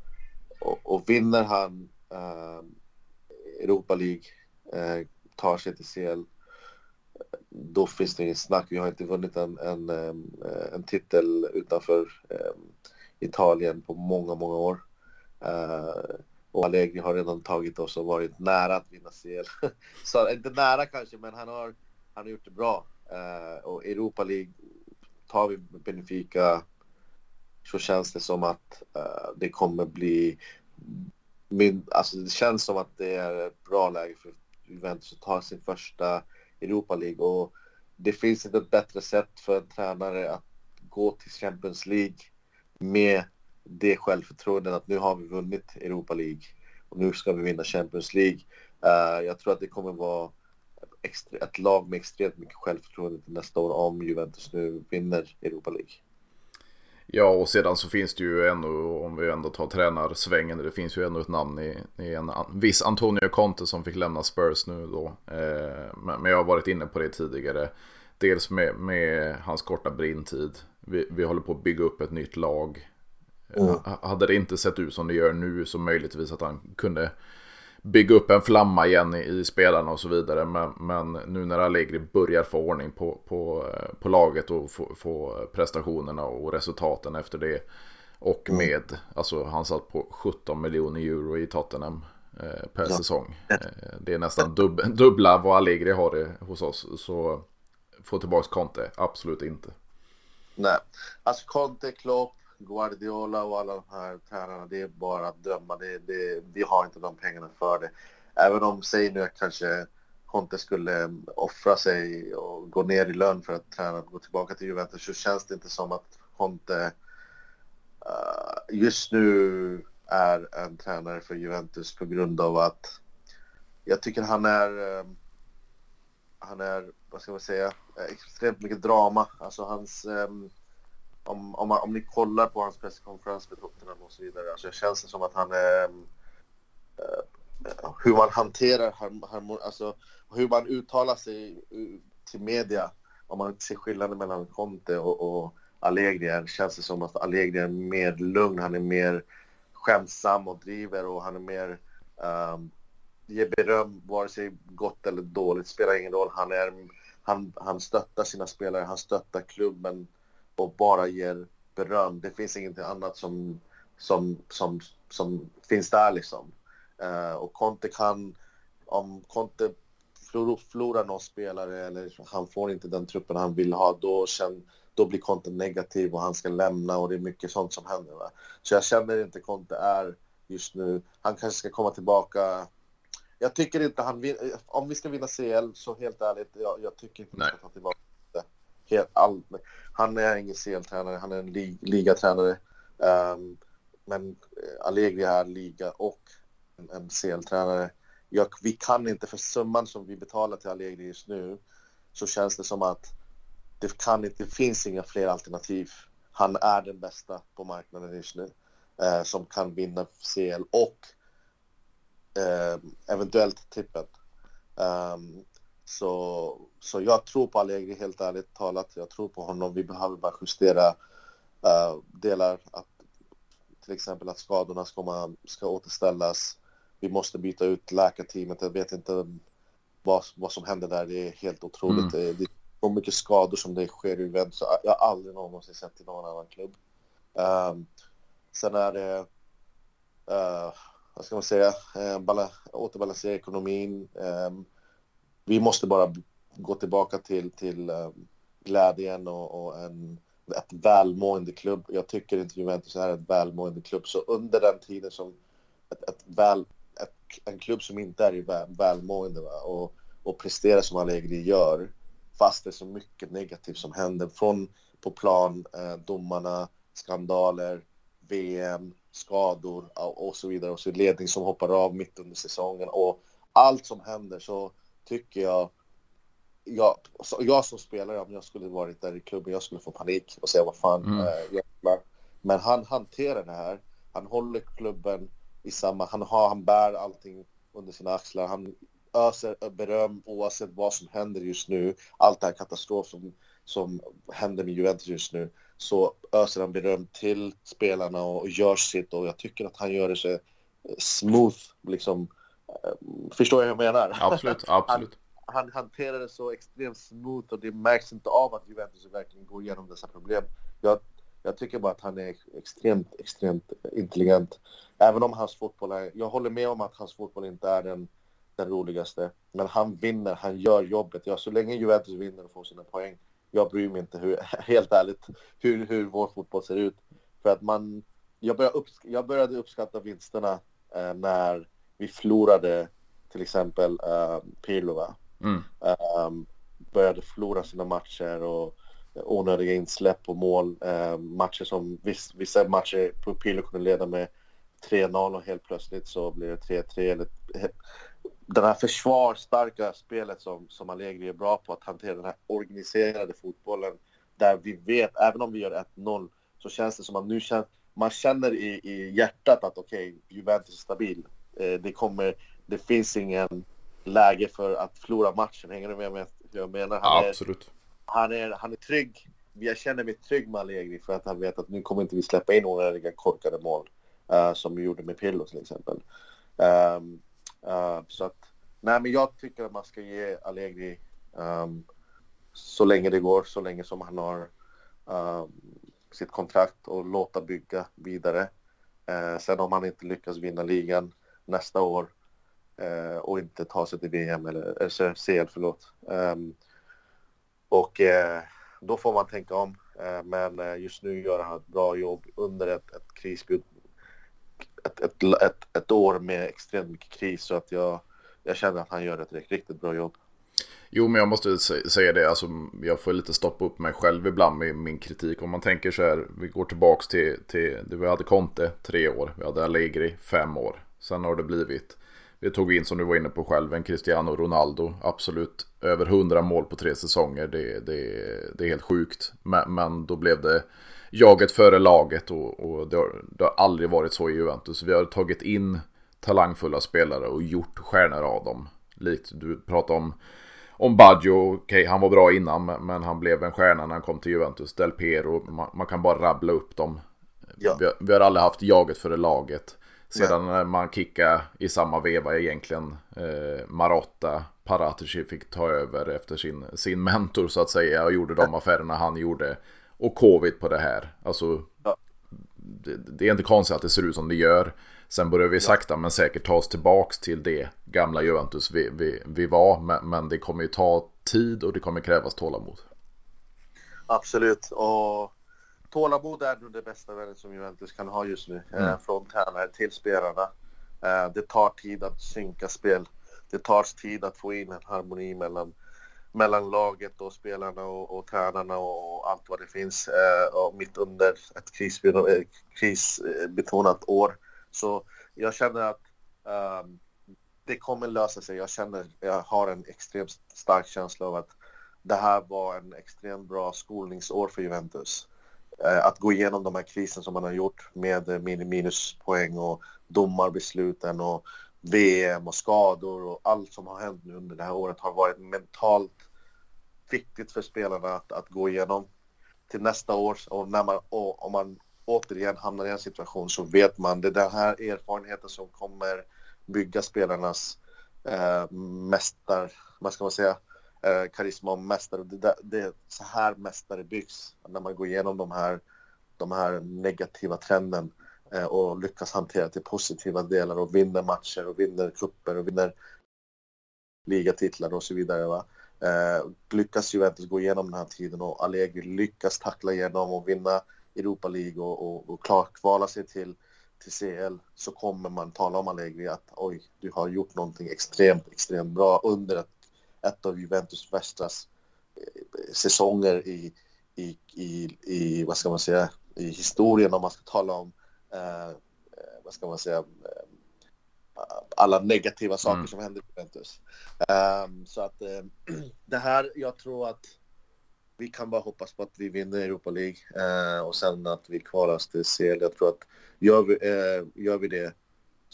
och, och vinner han um, Europa League, uh, tar sig till CL, då finns det inget snack. Vi har inte vunnit en, en, en titel utanför Italien på många, många år. Eh, och Allegri har redan tagit oss och varit nära att vinna CL. Så inte nära kanske, men han har, han har gjort det bra. Eh, och Europa League tar vi Benfica så känns det som att eh, det kommer bli alltså det känns som att det är ett bra läge för Juventus att ta sin första Europa League och det finns inte ett bättre sätt för en tränare att gå till Champions League med det självförtroendet att nu har vi vunnit Europa League och nu ska vi vinna Champions League. Uh, jag tror att det kommer vara ett lag med extremt mycket självförtroende till nästa år om Juventus nu vinner Europa League. Ja, och sedan så finns det ju ändå, om vi ändå tar tränarsvängen, det finns ju ändå ett namn i, i en viss Antonio Conte som fick lämna Spurs nu då. Eh, men, men jag har varit inne på det tidigare. Dels med, med hans korta brintid. Vi, vi håller på att bygga upp ett nytt lag. Mm. Hade det inte sett ut som det gör nu så möjligtvis att han kunde bygga upp en flamma igen i, i spelarna och så vidare. Men, men, nu när Allegri börjar få ordning på, på, på laget och få, få prestationerna och resultaten efter det. Och mm. med, mm. alltså han satt på 17 miljoner euro i Tottenham eh, per ja. säsong. Eh, det är nästan dub, dubbla vad Allegri har det hos oss. Så få tillbaka Conte, absolut inte. Nej, alltså Conte, Klopp, Guardiola och alla de här tränarna, det är bara att döma. Det, det, vi har inte de pengarna för det. Även om, säg nu att kanske Conte skulle offra sig och gå ner i lön för att träna och gå tillbaka till Juventus så känns det inte som att Conte uh, just nu är en tränare för Juventus på grund av att jag tycker han är uh, han är, vad ska man säga, eh, extremt mycket drama. Alltså hans um, om, om, om ni kollar på hans presskonferens med Tottenham och så vidare, alltså känns det som att han är... Eh, hur man hanterar, harmon, alltså hur man uttalar sig till media, om man inte ser skillnaden mellan Conte och, och Allegri, känns det som att Allegri är mer lugn, han är mer skämtsam och driver och han är mer... Um, ger beröm, vare sig gott eller dåligt, spelar ingen roll. Han, är, han, han stöttar sina spelare, han stöttar klubben och bara ger beröm. Det finns ingenting annat som, som, som, som finns där liksom. Uh, och Conte kan, om Conte förlorar någon spelare eller han får inte den truppen han vill ha, då, känn, då blir Conte negativ och han ska lämna och det är mycket sånt som händer. Va? Så jag känner inte Conte är just nu, han kanske ska komma tillbaka jag tycker inte han vill, om vi ska vinna CL så helt ärligt, jag, jag tycker inte vi ska ta tillbaka helt, all, han är ingen CL-tränare, han är en li, ligatränare. Um, men eh, Allegri är liga och en, en CL-tränare. vi kan inte, för summan som vi betalar till Allegri just nu, så känns det som att det, kan inte, det finns inga fler alternativ. Han är den bästa på marknaden just nu eh, som kan vinna CL och eh, eventuellt tippen. Um, ehm, så, så jag tror på Allegri helt ärligt talat. Jag tror på honom. Vi behöver bara justera uh, delar. Att, till exempel att skadorna ska, man, ska återställas. Vi måste byta ut läkarteamet. Jag vet inte vad, vad som händer där. Det är helt otroligt. Mm. Det, är så mycket skador som det sker i Juventus. Jag har aldrig någonsin sett i någon annan klubb. Um, sen är det, uh, vad ska man säga, uh, återbalansera ekonomin. Um, vi måste bara gå tillbaka till, till eh, glädjen och, och en, ett välmående klubb. Jag tycker inte Juventus är ett välmående klubb, så under den tiden som ett, ett väl, ett, en klubb som inte är i väl, välmående va? Och, och presterar som Allegri gör, fast det är så mycket negativt som händer från på plan, eh, domarna, skandaler, VM, skador och så vidare och så ledning som hoppar av mitt under säsongen och allt som händer så tycker jag jag, jag som spelare, om jag skulle varit där i klubben, jag skulle få panik och säga vad fan mm. äh, Men han hanterar det här. Han håller klubben i samma, han, har, han bär allting under sina axlar. Han öser beröm oavsett vad som händer just nu. Allt det här katastrof som, som händer med Juventus just nu. Så öser han beröm till spelarna och, och gör sitt och jag tycker att han gör det så smooth liksom Eh, förstår jag vad jag menar? Absolut, absolut. Han, han hanterar det så extremt smooth och det märks inte av att Juventus verkligen går igenom dessa problem. Jag, jag tycker bara att han är extremt, extremt intelligent. Även om hans fotboll är, jag håller med om att hans fotboll inte är den, den roligaste. Men han vinner, han gör jobbet. Ja, så länge Juventus vinner och får sina poäng, jag bryr mig inte hur, helt ärligt hur, hur vår fotboll ser ut. För att man, jag, började, uppsk jag började uppskatta vinsterna eh, när vi förlorade till exempel uh, Pirlo? Mm. Um, började förlora sina matcher och onödiga insläpp och mål. Uh, matcher som viss, vissa matcher på Pirlo kunde leda med 3-0 och helt plötsligt så blir det 3-3 eller den här försvarsstarka spelet som, som Allegri är bra på att hantera den här organiserade fotbollen där vi vet, även om vi gör 1-0 så känns det som att nu känns, man känner i, i hjärtat att okej, okay, Juventus är stabil. Eh, det kommer, det finns ingen läge för att förlora matchen. Hänger du med mig hur jag menar? Han Absolut. Är, han, är, han är trygg. Jag känner mig trygg med Allegri för att han vet att nu kommer inte vi släppa in onödiga korkade mål. Uh, som vi gjorde med Pirlo till exempel. Um, uh, så att, nej men jag tycker att man ska ge Allegri um, så länge det går, så länge som han har um, sitt kontrakt och låta bygga vidare. Uh, sen om han inte lyckas vinna ligan nästa år eh, och inte ta sig till VM eller, eh, eller CL, förlåt. Um, och eh, då får man tänka om. Eh, men eh, just nu gör han ett bra jobb under ett, ett krisbud. Ett, ett, ett, ett, år med extremt mycket kris så att jag, jag känner att han gör ett riktigt bra jobb. Jo, men jag måste säga det, alltså, jag får lite stoppa upp mig själv ibland med min kritik. Om man tänker så här, vi går tillbaks till, till det vi hade Conte tre år, vi hade Allegri fem år. Sen har det blivit, vi tog in som du var inne på själv, en Cristiano Ronaldo. Absolut över 100 mål på tre säsonger. Det, det, det är helt sjukt. Men, men, då blev det jaget före laget och, och det, har, det, har, aldrig varit så i Juventus. Vi har tagit in talangfulla spelare och gjort stjärnor av dem. Likt du pratade om om Baggio, okej okay, han var bra innan men han blev en stjärna när han kom till Juventus. Del Piero, man, man kan bara rabbla upp dem. Ja. Vi, vi, har aldrig haft jaget före laget. Sedan när man kickade i samma veva egentligen eh, Marotta, Paratici fick ta över efter sin, sin mentor så att säga och gjorde de affärerna han gjorde. Och covid på det här. Alltså, ja. det, det, är inte konstigt att det ser ut som det gör. Sen börjar vi sakta men säkert ta oss tillbaks till det gamla Juventus vi, vi, vi var. Men, men det kommer ju ta tid och det kommer krävas tålamod. Absolut. Och tålamod är nog det bästa värdet som Juventus kan ha just nu. Eh, mm. från tränare till spelarna. Eh, det tar tid att synka spel. Det tar tid att få in en harmoni mellan, mellan laget och spelarna och, och tränarna och allt vad det finns. Eh, och mitt under ett krisbetonat år. Så jag känner att um, det kommer lösa sig. Jag känner, jag har en extremt stark känsla av att det här var en extremt bra skolningsår för Juventus. Eh, att gå igenom de här krisen som man har gjort med eh, minuspoäng och domarbesluten och VM och skador och allt som har hänt nu under det här året har varit mentalt viktigt för spelarna att, att gå igenom. Till nästa år och när man, och, om man återigen hamnar i en situation så vet man det. Är den här erfarenheten som kommer bygga spelarnas eh, mästar, vad ska man säga, eh, karisma och mästare. Det, det, är så här mästare byggs, när man går igenom de här, de här negativa trenden eh, och lyckas hantera till positiva delar och vinner matcher och vinner kupper och vinner ligatitlar och så vidare. Va? Eh, lyckas Juventus gå igenom den här tiden och Allegri lyckas tackla igenom och vinna Europa League och, och, och klar, kvala sig till, till CL så kommer man tala om Allegri att oj, du har gjort någonting extremt, extremt bra under ett ett av Juventus värsta eh, säsonger i, i, i, i, vad ska man säga, i historien om man ska tala om, eh, eh vad ska man säga, eh, alla negativa saker mm. som händer i Juventus. Um, så att uh, det här, jag tror att vi kan bara hoppas på att vi vinner Europa League uh, och sen att vi kvalas till CL. Jag tror att gör vi, gör vi det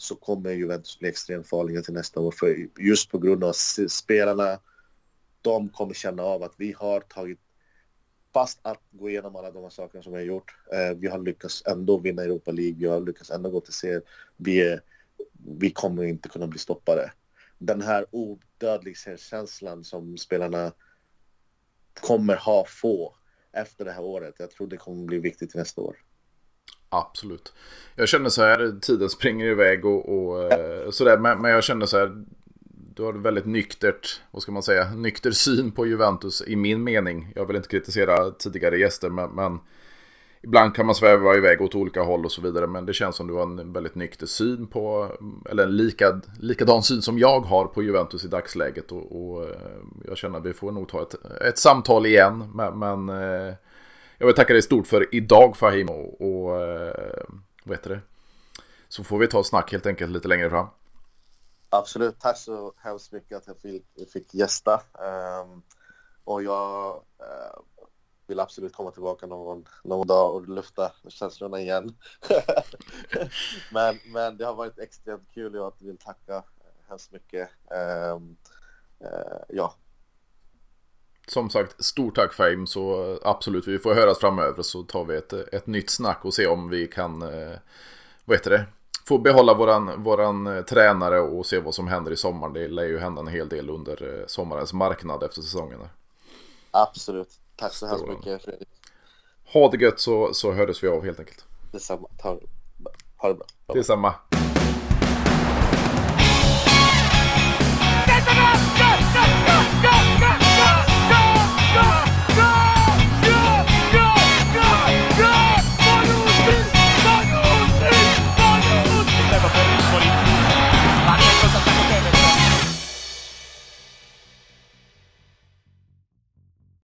så kommer Juventus bli extremt farliga till nästa år. För just på grund av spelarna, de kommer känna av att vi har tagit fast att gå igenom alla de här sakerna som vi har gjort. Eh, vi har lyckats ändå vinna Europa League, vi har lyckats ändå gå till serie. Vi, vi kommer inte kunna bli stoppade. den här odödlighetskänslan som spelarna kommer ha få efter det här året. Jag tror det kommer bli viktigt nästa år. Absolut. Jag känner så här, tiden springer iväg och, och ja. sådär, men, men jag känner så här, du har väldigt nyktert, vad ska man säga, nykter syn på Juventus i min mening. Jag vill inte kritisera tidigare gäster, men, men ibland kan man sväva iväg åt olika håll och så vidare. Men det känns som du har en väldigt nykter syn på, eller en likad, likadan syn som jag har på Juventus i dagsläget. Och, och eh, jag känner att vi får nog ta ett, ett samtal igen, men, men eh, jag vill tacka dig stort för idag Fahim och, och eh, vad heter det? Så får vi ta snack helt enkelt lite längre fram. Absolut, tack så hemskt mycket att jag fick, fick gästa. Um, och jag uh, vill absolut komma tillbaka någon, någon dag och lufta känslorna igen. men, men det har varit extremt kul och jag vill tacka hemskt mycket. Um, uh, ja. Som sagt, stort tack Fame, så absolut, vi får höras framöver så tar vi ett, ett nytt snack och se om vi kan, uh, vad heter det? få behålla våran, våran eh, tränare och se vad som händer i sommar. Det lär ju hända en hel del under eh, sommarens marknad efter säsongen. Absolut. Tack så hemskt mycket Fredrik. Ha det gött så, så hördes vi av helt enkelt. Detsamma. Ta, ha det bra. Detsamma. Go, go, go, go!